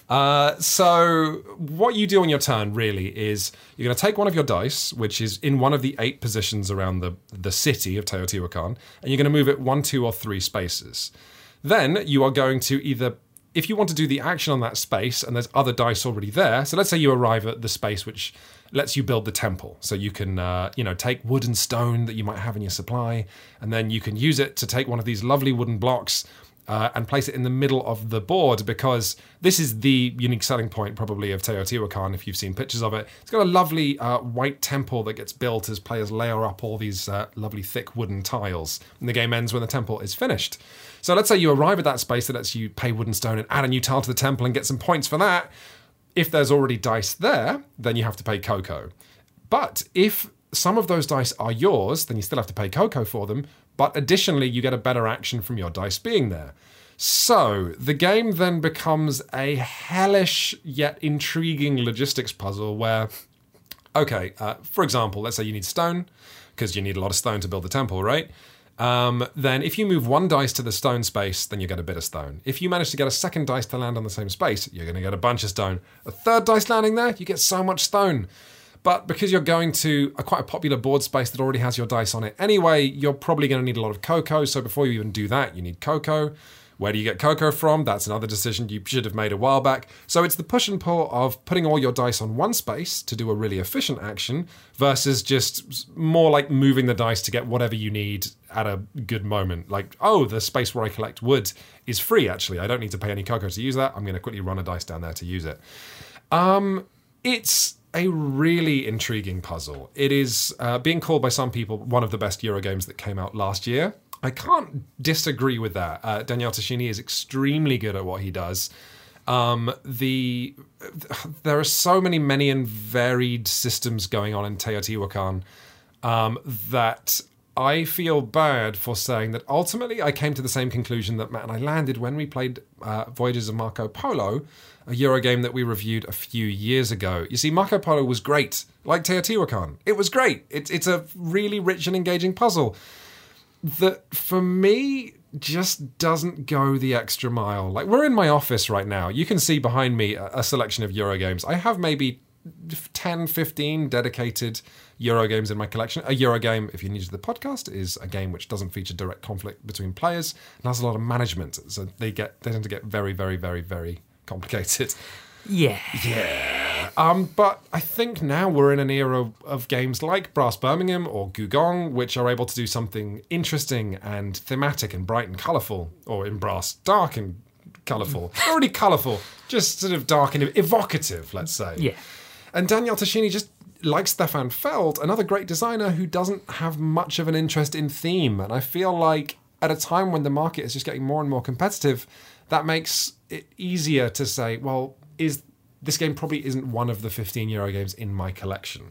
Uh, so what you do on your turn really is you're going to take one of your dice, which is in one of the eight positions around the the city of Teotihuacan, and you're going to move it one, two, or three spaces. Then you are going to either, if you want to do the action on that space, and there's other dice already there. So let's say you arrive at the space which lets you build the temple. So you can, uh, you know, take wood and stone that you might have in your supply, and then you can use it to take one of these lovely wooden blocks uh, and place it in the middle of the board because this is the unique selling point probably of Teotihuacan if you've seen pictures of it. It's got a lovely uh, white temple that gets built as players layer up all these uh, lovely thick wooden tiles. And the game ends when the temple is finished. So let's say you arrive at that space that lets you pay wood and stone and add a new tile to the temple and get some points for that. If there's already dice there, then you have to pay cocoa. But if some of those dice are yours, then you still have to pay cocoa for them. But additionally, you get a better action from your dice being there. So the game then becomes a hellish yet intriguing logistics puzzle where, okay, uh, for example, let's say you need stone because you need a lot of stone to build the temple, right? Um, then if you move one dice to the stone space, then you get a bit of stone. If you manage to get a second dice to land on the same space, you're going to get a bunch of stone. A third dice landing there, you get so much stone. But because you're going to a quite a popular board space that already has your dice on it anyway, you're probably going to need a lot of cocoa. So before you even do that, you need cocoa. Where do you get cocoa from? That's another decision you should have made a while back. So it's the push and pull of putting all your dice on one space to do a really efficient action versus just more like moving the dice to get whatever you need at a good moment. Like, oh, the space where I collect wood is free actually. I don't need to pay any cocoa to use that. I'm going to quickly run a dice down there to use it. Um, it's a really intriguing puzzle. It is uh, being called by some people one of the best Euro games that came out last year. I can't disagree with that. Uh, Daniele Tascini is extremely good at what he does. Um, the there are so many, many and varied systems going on in Teotihuacan um, that I feel bad for saying that ultimately I came to the same conclusion that Matt and I landed when we played uh, Voyages of Marco Polo, a Euro game that we reviewed a few years ago. You see, Marco Polo was great, like Teotihuacan. It was great. It's it's a really rich and engaging puzzle that for me just doesn't go the extra mile. Like we're in my office right now. You can see behind me a, a selection of Euro games. I have maybe 10, 15 dedicated Euro games in my collection. A Euro game, if you're new to the podcast, is a game which doesn't feature direct conflict between players and has a lot of management. So they get they tend to get very, very, very, very complicated. Yeah. Yeah. Um, but I think now we're in an era of games like Brass Birmingham or Gugong, which are able to do something interesting and thematic and bright and colourful, or in Brass, dark and colourful. Not really colourful, just sort of dark and evocative, let's say. Yeah. And Daniele Tascini just like Stefan Feld, another great designer who doesn't have much of an interest in theme. And I feel like at a time when the market is just getting more and more competitive, that makes it easier to say, well, is this game probably isn't one of the 15 Euro games in my collection.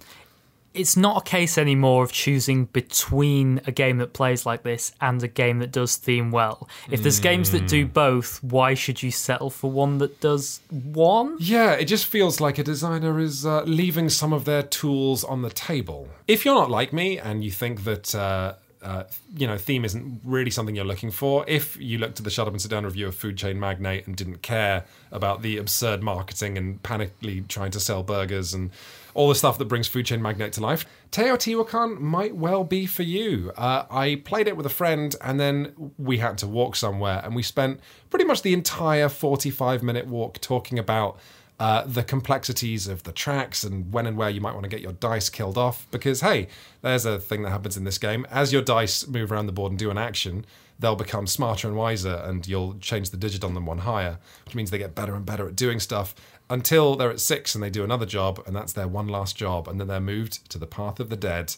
It's not a case anymore of choosing between a game that plays like this and a game that does theme well. If there's games that do both, why should you settle for one that does one? Yeah, it just feels like a designer is uh, leaving some of their tools on the table. If you're not like me and you think that uh, uh, you know, theme isn't really something you're looking for. If you looked at the Shut Up and Sit Down review of Food Chain Magnate and didn't care about the absurd marketing and panically trying to sell burgers and all the stuff that brings Food Chain Magnate to life, Teotihuacan might well be for you. Uh, I played it with a friend and then we had to walk somewhere and we spent pretty much the entire 45 minute walk talking about uh, the complexities of the tracks and when and where you might want to get your dice killed off. Because, hey, there's a thing that happens in this game. As your dice move around the board and do an action, they'll become smarter and wiser, and you'll change the digit on them one higher, which means they get better and better at doing stuff until they're at six and they do another job, and that's their one last job, and then they're moved to the path of the dead.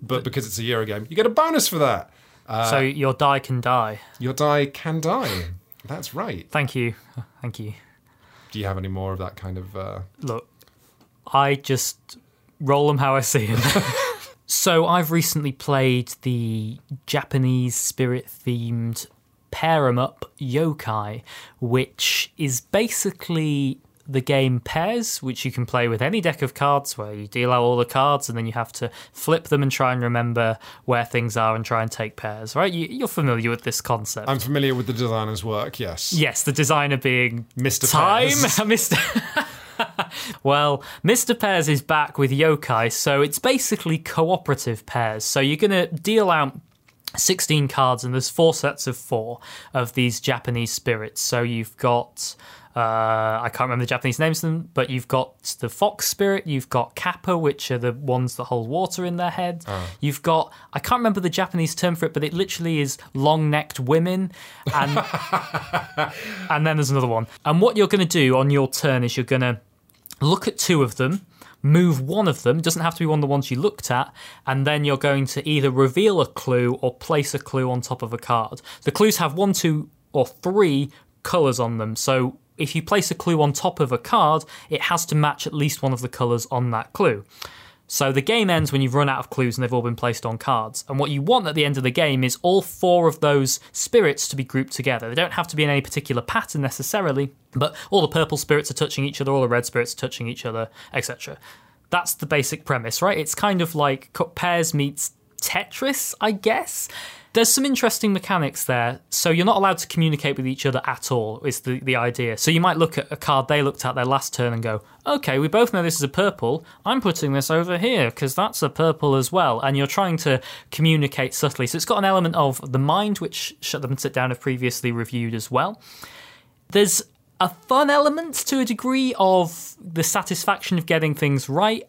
But because it's a Euro game, you get a bonus for that. so your die can die. Your die can die. That's right. Thank you. Thank you. Do you have any more of that kind of? Uh... Look, I just roll them how I see them. so I've recently played the Japanese spirit themed pair 'em up yokai, which is basically the game Pairs, which you can play with any deck of cards where you deal out all the cards and then you have to flip them and try and remember where things are and try and take pairs, right? You, are familiar with this concept. I'm familiar with the designer's work, yes. Yes, the designer being Mr. Time. Mr. well, Mr. Pairs is back with yokai, so it's basically cooperative pairs. So you're going to deal out 16 cards, and there's four sets of four of these Japanese spirits. So you've got. Uh, I can't remember the Japanese names of them, but you've got the fox spirit, you've got kappa, which are the ones that hold water in their head. You've got I can't remember the Japanese term for it, but it literally is long-necked women, and and then there's another one. And what you're going to do on your turn is you're going to look at two of them, move one of them, doesn't have to be one of the ones you looked at, and then you're going to either reveal a clue or place a clue on top of a card. The clues have one, two, or three colours on them, so if you place a clue on top of a card, it has to match at least one of the colours on that clue. So the game ends when you've run out of clues and they've all been placed on cards. And what you want at the end of the game is all four of those spirits to be grouped together. They don't have to be in any particular pattern necessarily, but all the purple spirits are touching each other, all the red spirits are touching each other, etc. That's the basic premise, right? It's kind of like pairs meets Tetris, I guess. There's some interesting mechanics there. So you're not allowed to communicate with each other at all, is the, the idea. So you might look at a card they looked at their last turn and go, okay, we both know this is a purple. I'm putting this over here because that's a purple as well. And you're trying to communicate subtly. So it's got an element of the mind, which Shut Them and Sit Down have previously reviewed as well. There's a fun element to a degree of the satisfaction of getting things right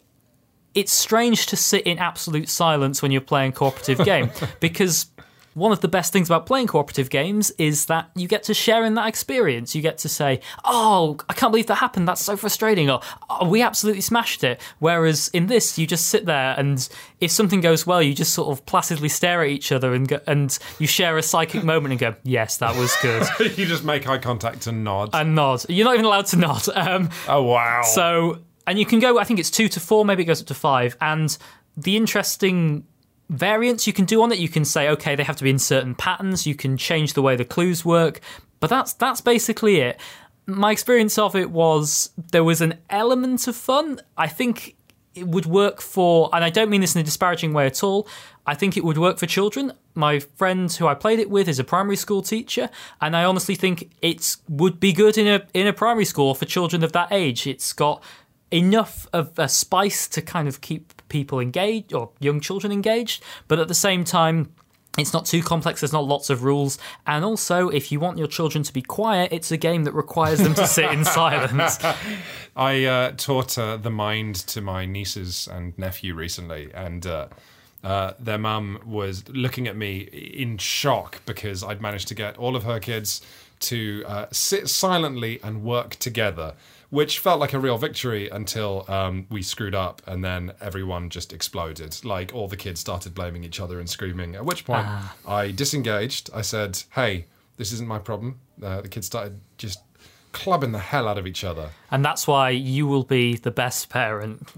it's strange to sit in absolute silence when you're playing a cooperative game because one of the best things about playing cooperative games is that you get to share in that experience. You get to say, "Oh, I can't believe that happened. That's so frustrating," or oh, "We absolutely smashed it." Whereas in this, you just sit there, and if something goes well, you just sort of placidly stare at each other and go, and you share a psychic moment and go, "Yes, that was good." you just make eye contact and nod. and nod. You're not even allowed to nod. Um, oh wow! so, and you can go. I think it's two to four. Maybe it goes up to five. And the interesting variants you can do on it. You can say, okay, they have to be in certain patterns. You can change the way the clues work, but that's that's basically it. My experience of it was there was an element of fun. I think it would work for, and I don't mean this in a disparaging way at all. I think it would work for children. My friend who I played it with is a primary school teacher, and I honestly think it would be good in a in a primary school for children of that age. It's got enough of a spice to kind of keep people engaged or young children engaged, but at the same time, it's not too complex, there's not lots of rules. And also, if you want your children to be quiet, it's a game that requires them to sit in silence. I uh, taught uh, the mind to my nieces and nephew recently, and uh, uh, their mum was looking at me in shock because I'd managed to get all of her kids to uh, sit silently and work together which felt like a real victory until um, we screwed up and then everyone just exploded. Like all the kids started blaming each other and screaming. At which point ah. I disengaged. I said, "Hey, this isn't my problem." Uh, the kids started just clubbing the hell out of each other. And that's why you will be the best parent.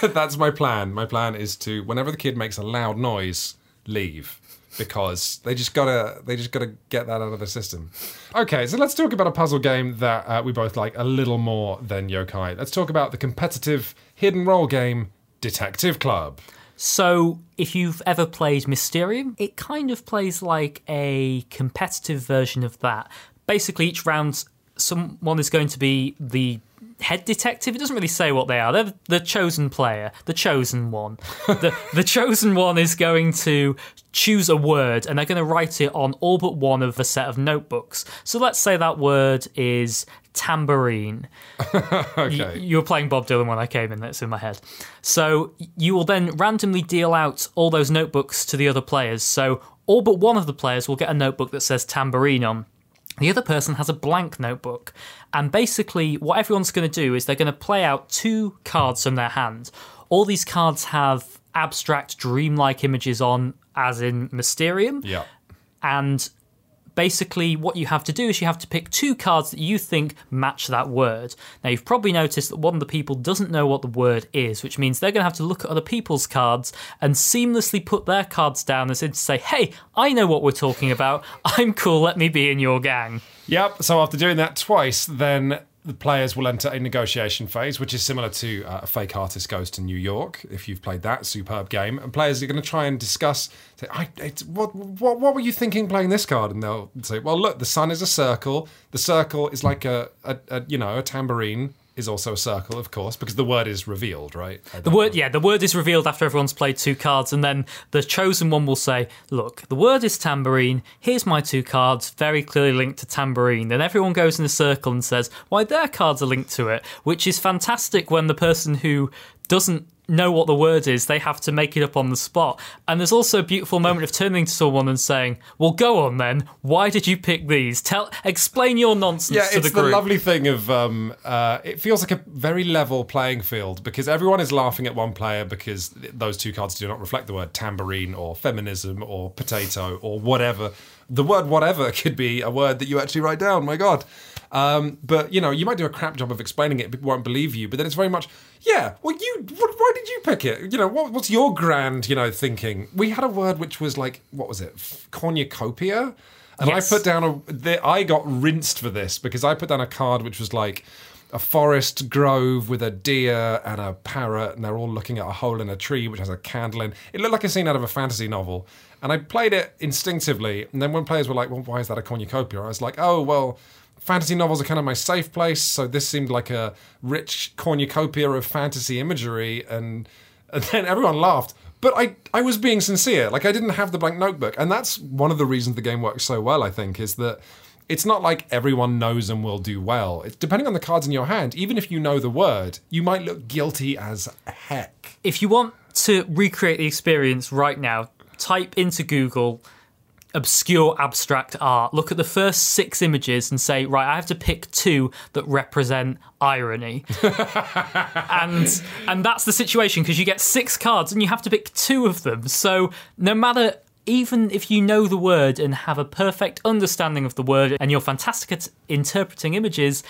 that's my plan. My plan is to, whenever the kid makes a loud noise, leave because they just gotta they just gotta get that out of the system. Okay, so let's talk about a puzzle game that uh, we both like a little more than Yokai. Let's talk about the competitive hidden role game Detective Club. So, if you've ever played Mysterium, it kind of plays like a competitive version of that. Basically, each round, someone is going to be the head detective. It doesn't really say what they are. They're the chosen player, the chosen one. the, the chosen one is going to choose a word and they're going to write it on all but one of a set of notebooks. So let's say that word is tambourine. okay. You, you, were playing Bob Dylan when I came in, that's in my head. So you will then randomly deal out all those notebooks to the other players. So all but one of the players will get a notebook that says tambourine on. The other person has a blank notebook. And basically, what everyone's going to do is they're going to play out two cards from their hand. All these cards have abstract, dreamlike images on, as in Mysterium. Yeah. And basically what you have to do is you have to pick two cards that you think match that word. Now, you've probably noticed that one of the people doesn't know what the word is, which means they're going to have to look at other people's cards and seamlessly put their cards down as if to say, hey, I know what we're talking about. I'm cool. Let me be in your gang. Yep. So after doing that twice, then the players will enter a negotiation phase, which is similar to uh, a fake artist goes to New York. If you've played that superb game, and players are going to try and discuss, say, what, what, what were you thinking playing this card? And they'll say, well, look, the sun is a circle. The circle is like a, a, a you know, a tambourine is also a circle, of course, because the word is revealed, right? The word, point. yeah, the word is revealed after everyone's played two cards, and then the chosen one will say, "Look, the word is tambourine. Here's my two cards, very clearly linked to tambourine." Then everyone goes in a circle and says, "Why their cards are linked to it," which is fantastic when the person who doesn't know what the word is, they have to make it up on the spot. And there's also a beautiful moment of turning to someone and saying, "Well, go on then. Why did you pick these? Tell, explain your nonsense yeah, to the group." It's the lovely thing of um, uh, it feels like a very level playing field because everyone is laughing at one player because those two cards do not reflect the word tambourine or feminism or potato or whatever. The word whatever could be a word that you actually write down. My God. Um, but you know, you might do a crap job of explaining it, people won't believe you. But then it's very much, yeah. Well, you, what, why did you pick it? You know, what, what's your grand, you know, thinking? We had a word which was like, what was it, cornucopia? And Yes. I put down a. The, I got rinsed for this because I put down a card which was like a forest grove with a deer and a parrot, and they're all looking at a hole in a tree which has a candle in. It looked like a scene out of a fantasy novel, and I played it instinctively. And then when players were like, "Well, why is that a cornucopia?" I was like, "Oh, well." Fantasy novels are kind of my safe place, so this seemed like a rich cornucopia of fantasy imagery, and, and then everyone laughed. But I, I was being sincere. Like I didn't have the blank notebook, and that's one of the reasons the game works so well. I think is that it's not like everyone knows and will do well. It's depending on the cards in your hand. Even if you know the word, you might look guilty as heck. If you want to recreate the experience right now, type into Google obscure abstract art. Look at the first six images and say, right, I have to pick two that represent irony. and and that's the situation because you get six cards and you have to pick two of them. So no matter even if you know the word and have a perfect understanding of the word and you're fantastic at interpreting images,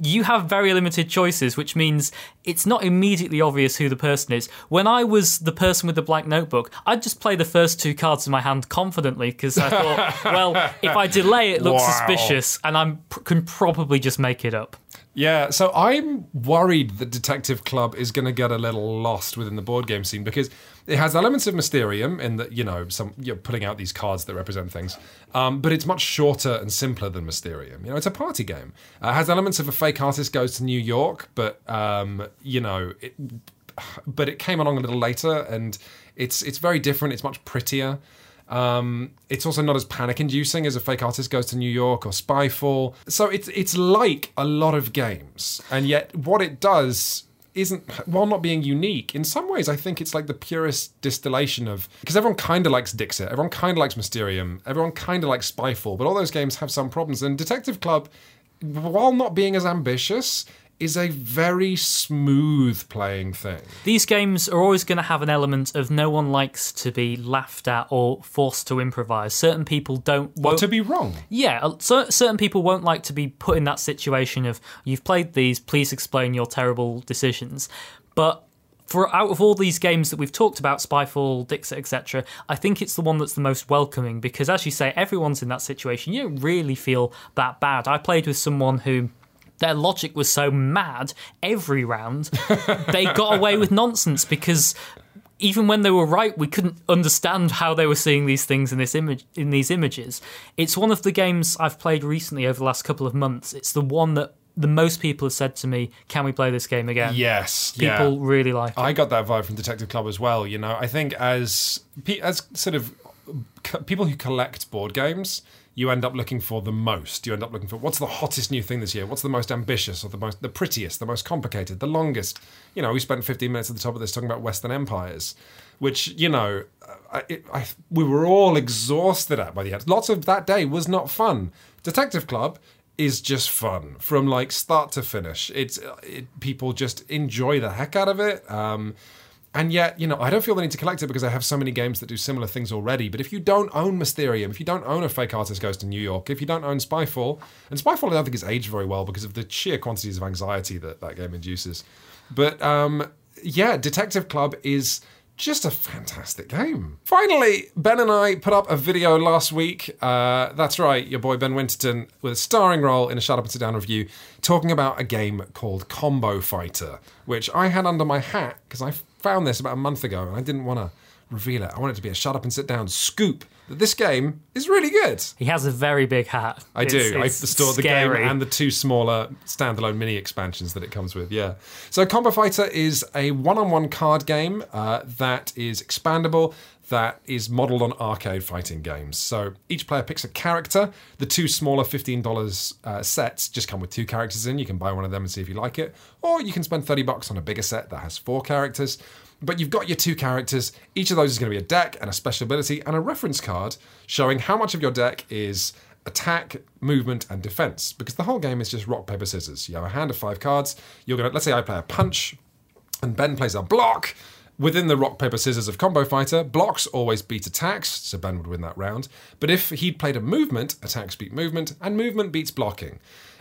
you have very limited choices, which means it's not immediately obvious who the person is. When I was the person with the blank notebook, I'd just play the first two cards in my hand confidently because I thought, well, if I delay, it looks Wow. suspicious, and I can probably just make it up. Yeah, so I'm worried that Detective Club is going to get a little lost within the board game scene because it has elements of Mysterium in that you know some you're putting out these cards that represent things, um, but it's much shorter and simpler than Mysterium. You know, it's a party game. Uh, it has elements of a fake artist goes to New York, but um, you know, it, but it came along a little later, and it's it's very different. It's much prettier. Um, it's also not as panic-inducing as a fake artist goes to New York or Spyfall. So it's it's like a lot of games, and yet what it does isn't while not being unique in some ways i think it's like the purest distillation of because everyone kind of likes dixit everyone kind of likes mysterium everyone kind of likes spyfall but all those games have some problems and detective club while not being as ambitious is a very smooth playing thing These games are always going to have an element of no one likes to be laughed at or forced to improvise. Certain people don't. or won't- to be wrong Yeah, uh, certain people won't like to be put in that situation of you've played these, please explain your terrible decisions. But for out of all these games that we've talked about, Spyfall, Dixit, etc., I think it's the one that's the most welcoming because, as you say, everyone's in that situation. You don't really feel that bad. I played with someone who. Their logic was so mad every round, they got away with nonsense because even when they were right, we couldn't understand how they were seeing these things in this image in these images. It's one of the games I've played recently over the last couple of months. It's the one that the most people have said to me, "Can we play this game again?" yes yeah. People really like it. I got that vibe from Detective Club as well. You know, I think as as sort of people who collect board games, you end up looking for the most. You end up looking for what's the hottest new thing this year? What's the most ambitious or the most the prettiest, the most complicated, the longest? You know, we spent 15 minutes at the top of this talking about Western empires, which you know, I, I, we were all exhausted at by the end. Lots of that day was not fun. Detective Club is just fun from like start to finish. It's it, people just enjoy the heck out of it. Um, and yet, you know, I don't feel the need to collect it because I have so many games that do similar things already. But if you don't own Mysterium, if you don't own a fake artist goes to New York, if you don't own Spyfall, and Spyfall I don't think is aged very well because of the sheer quantities of anxiety that that game induces. But um, yeah, Detective Club is just a fantastic game. Finally, Ben and I put up a video last week. Uh, that's right, your boy Ben Winterton with a starring role in a Shut Up and Sit Down review, talking about a game called Combo Fighter, which I had under my hat because I found this about a month ago and I didn't want to reveal it. I want it to be a Shut Up and Sit Down scoop that this game is really good. He has a very big hat. I It's- do. I it's stored the game and the two smaller standalone mini expansions that it comes with. Yeah. So Combo Fighter is a one-on-one card game uh, that is expandable. That is modeled on arcade fighting games. So each player picks a character. The two smaller $15 uh, sets just come with two characters in. You can buy one of them and see if you like it. Or you can spend 30 bucks on a bigger set that has four characters. But you've got your two characters. Each of those is going to be a deck and a special ability and a reference card showing how much of your deck is attack, movement, and defense. Because the whole game is just rock, paper, scissors. You have a hand of five cards. You're going to, let's say I play a punch and Ben plays a block. Within the rock, paper, scissors of Combo Fighter, blocks always beat attacks, so Ben would win that round. But if he'd played a movement, attacks beat movement, and movement beats blocking.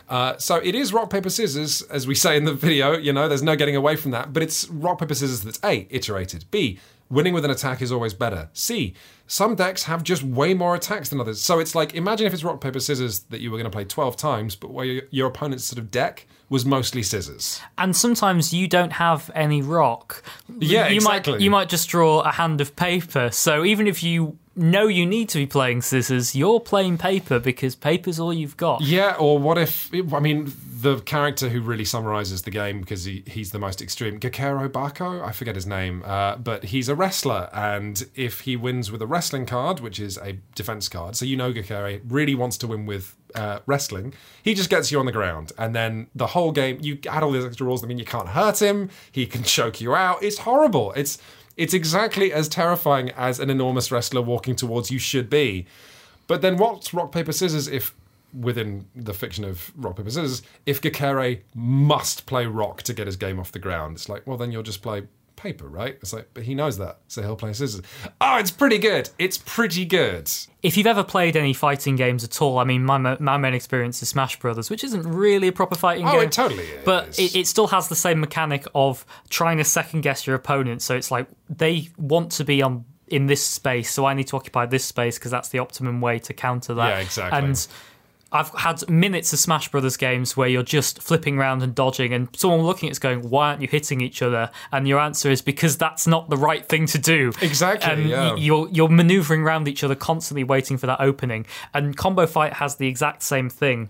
Uh, so it is rock paper scissors, as we say in the video. You know, there's no getting away from that. But it's rock paper scissors that's a iterated. B winning with an attack is always better. C some decks have just way more attacks than others. So it's like imagine if it's rock paper scissors that you were going to play 12 times, but where your, your opponent's sort of deck was mostly scissors. And sometimes you don't have any rock. Yeah, you exactly. might you might just draw a hand of paper. So even if you know you need to be playing scissors, you're playing paper because paper's all you've got. Yeah, or what if I mean the character who really summarizes the game because he, he's the most extreme, Gekuro Bako, I forget his name, uh, but he's a wrestler, and if he wins with a wrestling card, which is a defense card, so you know Gekuro really wants to win with uh, wrestling, he just gets you on the ground, and then the whole game, you add all these extra rules I mean you can't hurt him, he can choke you out. It's horrible. It's it's exactly as terrifying as an enormous wrestler walking towards you should be. But then what's rock paper scissors if within the fiction of rock paper scissors if Gekuro must play rock to get his game off the ground? It's like, well then you'll just play paper, right? It's like, but he knows that, so he'll play scissors. Oh, it's pretty good. It's pretty good. If you've ever played any fighting games at all, I mean, my, my main experience is Smash Brothers, which isn't really a proper fighting Oh, game. it totally is. But it, it still has the same mechanic of trying to second guess your opponent. So it's like they want to be on in this space, so I need to occupy this space because that's the optimum way to counter that. Yeah, exactly. And I've had minutes of Smash Brothers games where you're just flipping around and dodging, and someone looking at it's going, "Why aren't you hitting each other?" And your answer is because that's not the right thing to do. Exactly, And yeah. y- you're you're maneuvering around each other constantly, waiting for that opening. And Combo Fight has the exact same thing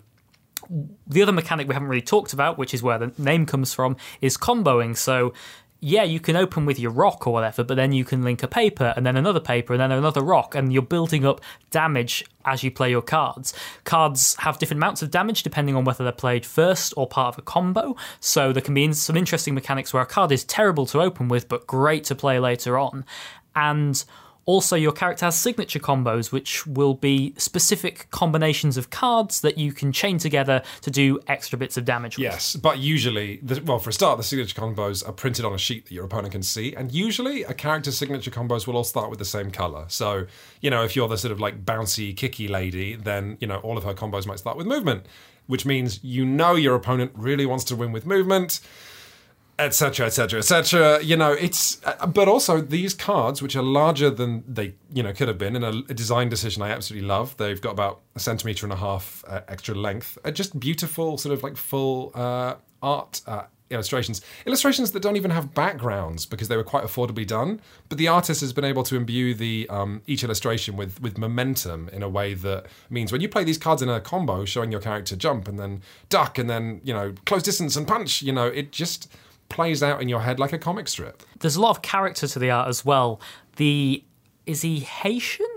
the other mechanic we haven't really talked about, which is where the name comes from, is comboing. So, yeah, you can open with your rock or whatever, but then you can link a paper and then another paper and then another rock, and you're building up damage as you play your cards. Cards have different amounts of damage depending on whether they're played first or part of a combo. So, there can be some interesting mechanics where a card is terrible to open with, but great to play later on. And also, your character has signature combos, which will be specific combinations of cards that you can chain together to do extra bits of damage with. Yes, but usually, the, well, for a start, the signature combos are printed on a sheet that your opponent can see, and usually a character's signature combos will all start with the same color. So, you know, if you're the sort of like bouncy, kicky lady, then you know all of her combos might start with movement, which means you know your opponent really wants to win with movement etc etc etc you know it's uh, but also these cards which are larger than they you know could have been in a, design decision i absolutely love. They've got about a centimeter and a half uh, extra length. Are just beautiful sort of like full uh, art uh, illustrations. Illustrations that don't even have backgrounds because they were quite affordably done but the artist has been able to imbue the um, each illustration with with momentum in a way that means when you play these cards in a combo showing your character jump and then duck and then you know close distance and punch you know it just plays out in your head like a comic strip. There's a lot of character to the art as well. The is he Haitian?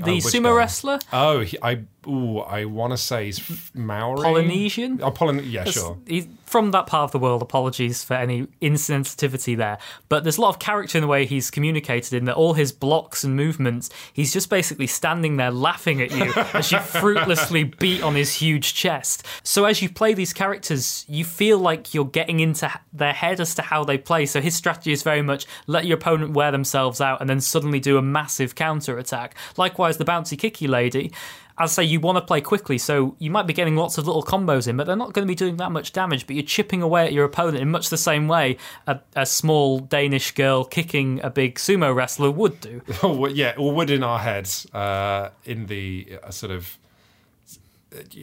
Uh, the which sumo guy? wrestler? Oh, he, I ooh, I want to say he's Maori, Polynesian? Oh, yeah, sure. He's from that part of the world. Apologies for any insensitivity there. But there's a lot of character in the way he's communicated in that all his blocks and movements, he's just basically standing there laughing at you as you fruitlessly beat on his huge chest. So as you play these characters, you feel like you're getting into their head as to how they play. So his strategy is very much let your opponent wear themselves out and then suddenly do a massive counter attack. Likewise, the bouncy kicky lady as I say, you want to play quickly, so you might be getting lots of little combos in, but they're not going to be doing that much damage. But you're chipping away at your opponent in much the same way a, a small Danish girl kicking a big sumo wrestler would do. Yeah, or would in our heads uh, in the uh, sort of.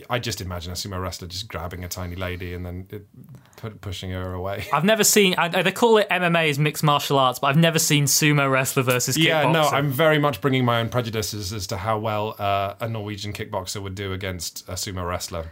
I just imagine a sumo wrestler just grabbing a tiny lady and then it, pu- pushing her away. I've never seen. I, they call it MMA as mixed martial arts, but I've never seen sumo wrestler versus Yeah, kickboxer. no, I'm very much bringing my own prejudices as to how well uh, a Norwegian kickboxer would do against a sumo wrestler.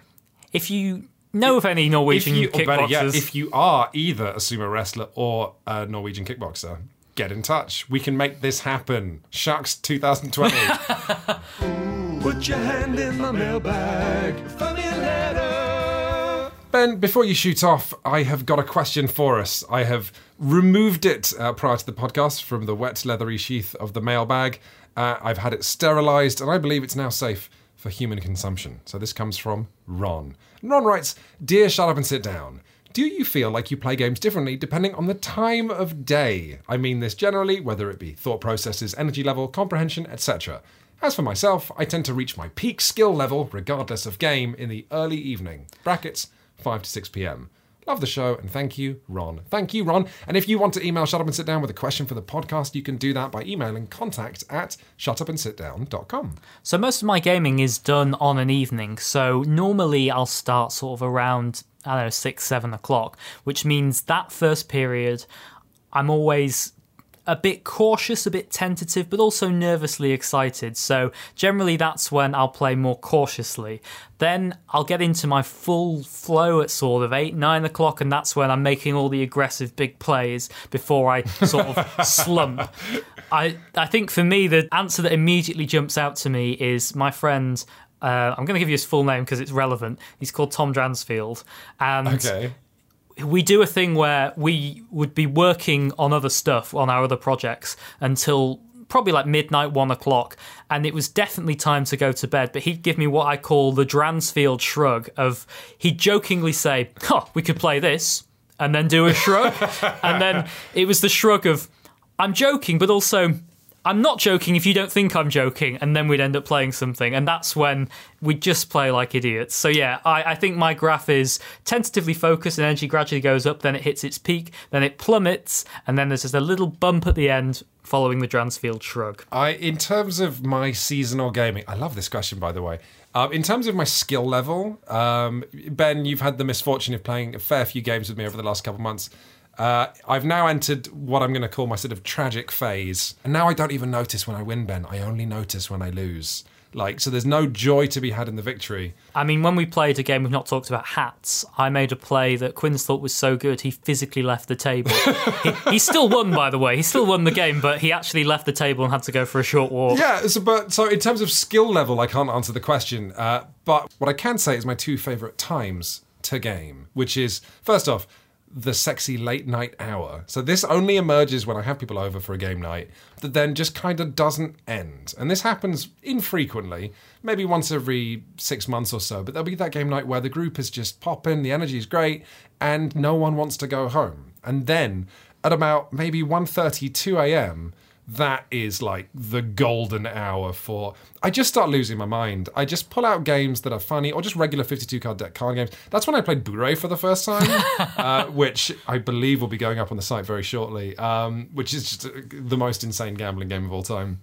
If you know of any Norwegian if you, better yet, if you are either a sumo wrestler or a Norwegian kickboxer, get in touch. We can make this happen. Shucks 2020. Put your hand in the mailbag. Find me a letter. ben, before you shoot off, I have got a question for us. I have removed it uh, prior to the podcast from the wet, leathery sheath of the mailbag. Uh, I've had it sterilized, and I believe it's now safe for human consumption. So this comes from Ron. Ron writes Dear Shut Up and Sit Down. Do you feel like you play games differently depending on the time of day? I mean this generally, whether it be thought processes, energy level, comprehension, etc. As for myself, I tend to reach my peak skill level, regardless of game, in the early evening. Brackets, 5 to 6 pm. Love the show and thank you, Ron. Thank you, Ron. And if you want to email Shut Up and Sit Down with a question for the podcast, you can do that by emailing contact at shutupandsitdown.com. So most of my gaming is done on an evening. So normally I'll start sort of around I don't know six, seven o'clock, which means that first period I'm always a bit cautious, a bit tentative, but also nervously excited. So generally, that's when I'll play more cautiously. Then I'll get into my full flow at sort of eight, nine o'clock, and that's when I'm making all the aggressive big plays before I sort of slump. I I think for me, the answer that immediately jumps out to me is my friend. Uh, I'm going to give you his full name because it's relevant. He's called Tom Dransfield, and Okay. We do a thing where we would be working on other stuff on our other projects until probably like midnight, one o'clock, and it was definitely time to go to bed. But he'd give me what I call the Dransfield shrug of he'd jokingly say, "Huh, we could play this," and then do a shrug, and then it was the shrug of I'm joking, but also. I'm not joking if you don't think I'm joking, and then we'd end up playing something, and that's when we'd just play like idiots. So yeah, I, I think my graph is tentatively focused, and energy gradually goes up, then it hits its peak, then it plummets, and then there's just a little bump at the end following the Dransfield shrug. I, in terms of my seasonal gaming, I love this question, by the way. Um, in terms of my skill level, um, Ben, you've had the misfortune of playing a fair few games with me over the last couple of months. Uh, I've now entered what I'm going to call my sort of tragic phase, and now I don't even notice when I win, Ben. I only notice when I lose. Like, so there's no joy to be had in the victory. I mean, when we played a game we've not talked about hats, I made a play that Quinns thought was so good he physically left the table. he, he still won, by the way. He still won the game, but he actually left the table and had to go for a short walk. Yeah, so, but so in terms of skill level, I can't answer the question. Uh, but what I can say is my two favorite times to game, which is first off the sexy late night hour. So this only emerges when I have people over for a game night that then just kind of doesn't end. And this happens infrequently, maybe once every six months or so. But there'll be that game night where the group is just popping, the energy is great, and no one wants to go home. And then at about maybe 1.30, 2 a.m., that is like the golden hour for I just start losing my mind. I just pull out games that are funny or just regular 52 card deck card games. That's when I played Blu-ray for the first time, uh, which I believe will be going up on the site very shortly, um, which is just uh, the most insane gambling game of all time.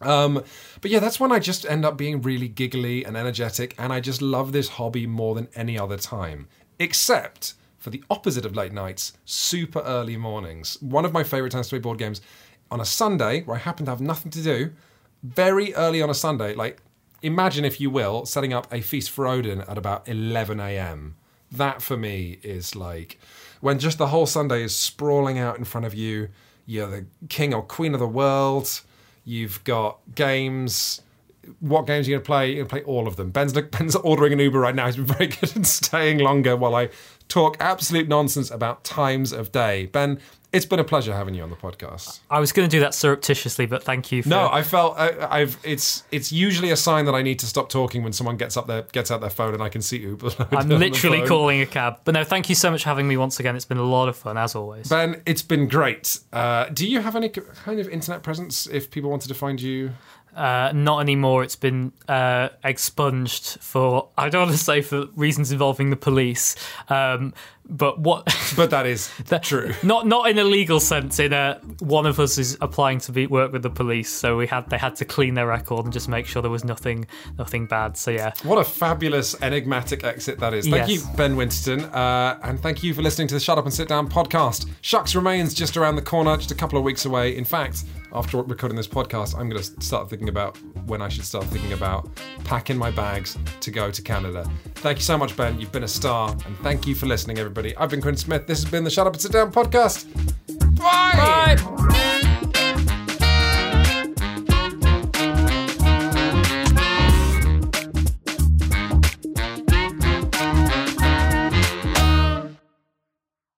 Um, but yeah, that's when I just end up being really giggly and energetic, and I just love this hobby more than any other time. Except for the opposite of late nights, super early mornings. One of my favorite times to play board games on a Sunday where I happen to have nothing to do, very early on a Sunday, like imagine if you will, setting up a feast for Odin at about 11 a.m. That for me is like when just the whole Sunday is sprawling out in front of you. You're the king or queen of the world. You've got games. What games are you going to play? You're going to play all of them. Ben's, Ben's ordering an Uber right now. He's been very good at staying longer while I talk absolute nonsense about times of day. Ben, it's been a pleasure having you on the podcast. I was going to do that surreptitiously, but thank you for No, I felt I, I've. It's it's usually a sign that I need to stop talking when someone gets up there, gets out their phone, and I can see Uber. I'm literally calling a cab. But no, thank you so much for having me once again. It's been a lot of fun, as always. Ben, it's been great. Uh, do you have any kind of internet presence if people wanted to find you? Uh, not anymore. It's been uh, expunged for, I don't want to say for reasons involving the police. Um, but what? But that is that, true. Not not in a legal sense. In a one of us is applying to be work with the police, so we had they had to clean their record and just make sure there was nothing nothing bad. So yeah, What a fabulous enigmatic exit that is. Thank Yes. you, Ben Winston. Uh, and thank you for listening to the Shut Up and Sit Down podcast. SHUX remains just around the corner, just a couple of weeks away. In fact, after recording this podcast, I'm going to start thinking about when I should start thinking about packing my bags to go to Canada. Thank you so much, Ben. You've been a star. And thank you for listening, everybody. I've been Quinn Smith. This has been the Shut Up and Sit Down podcast. Bye. Bye.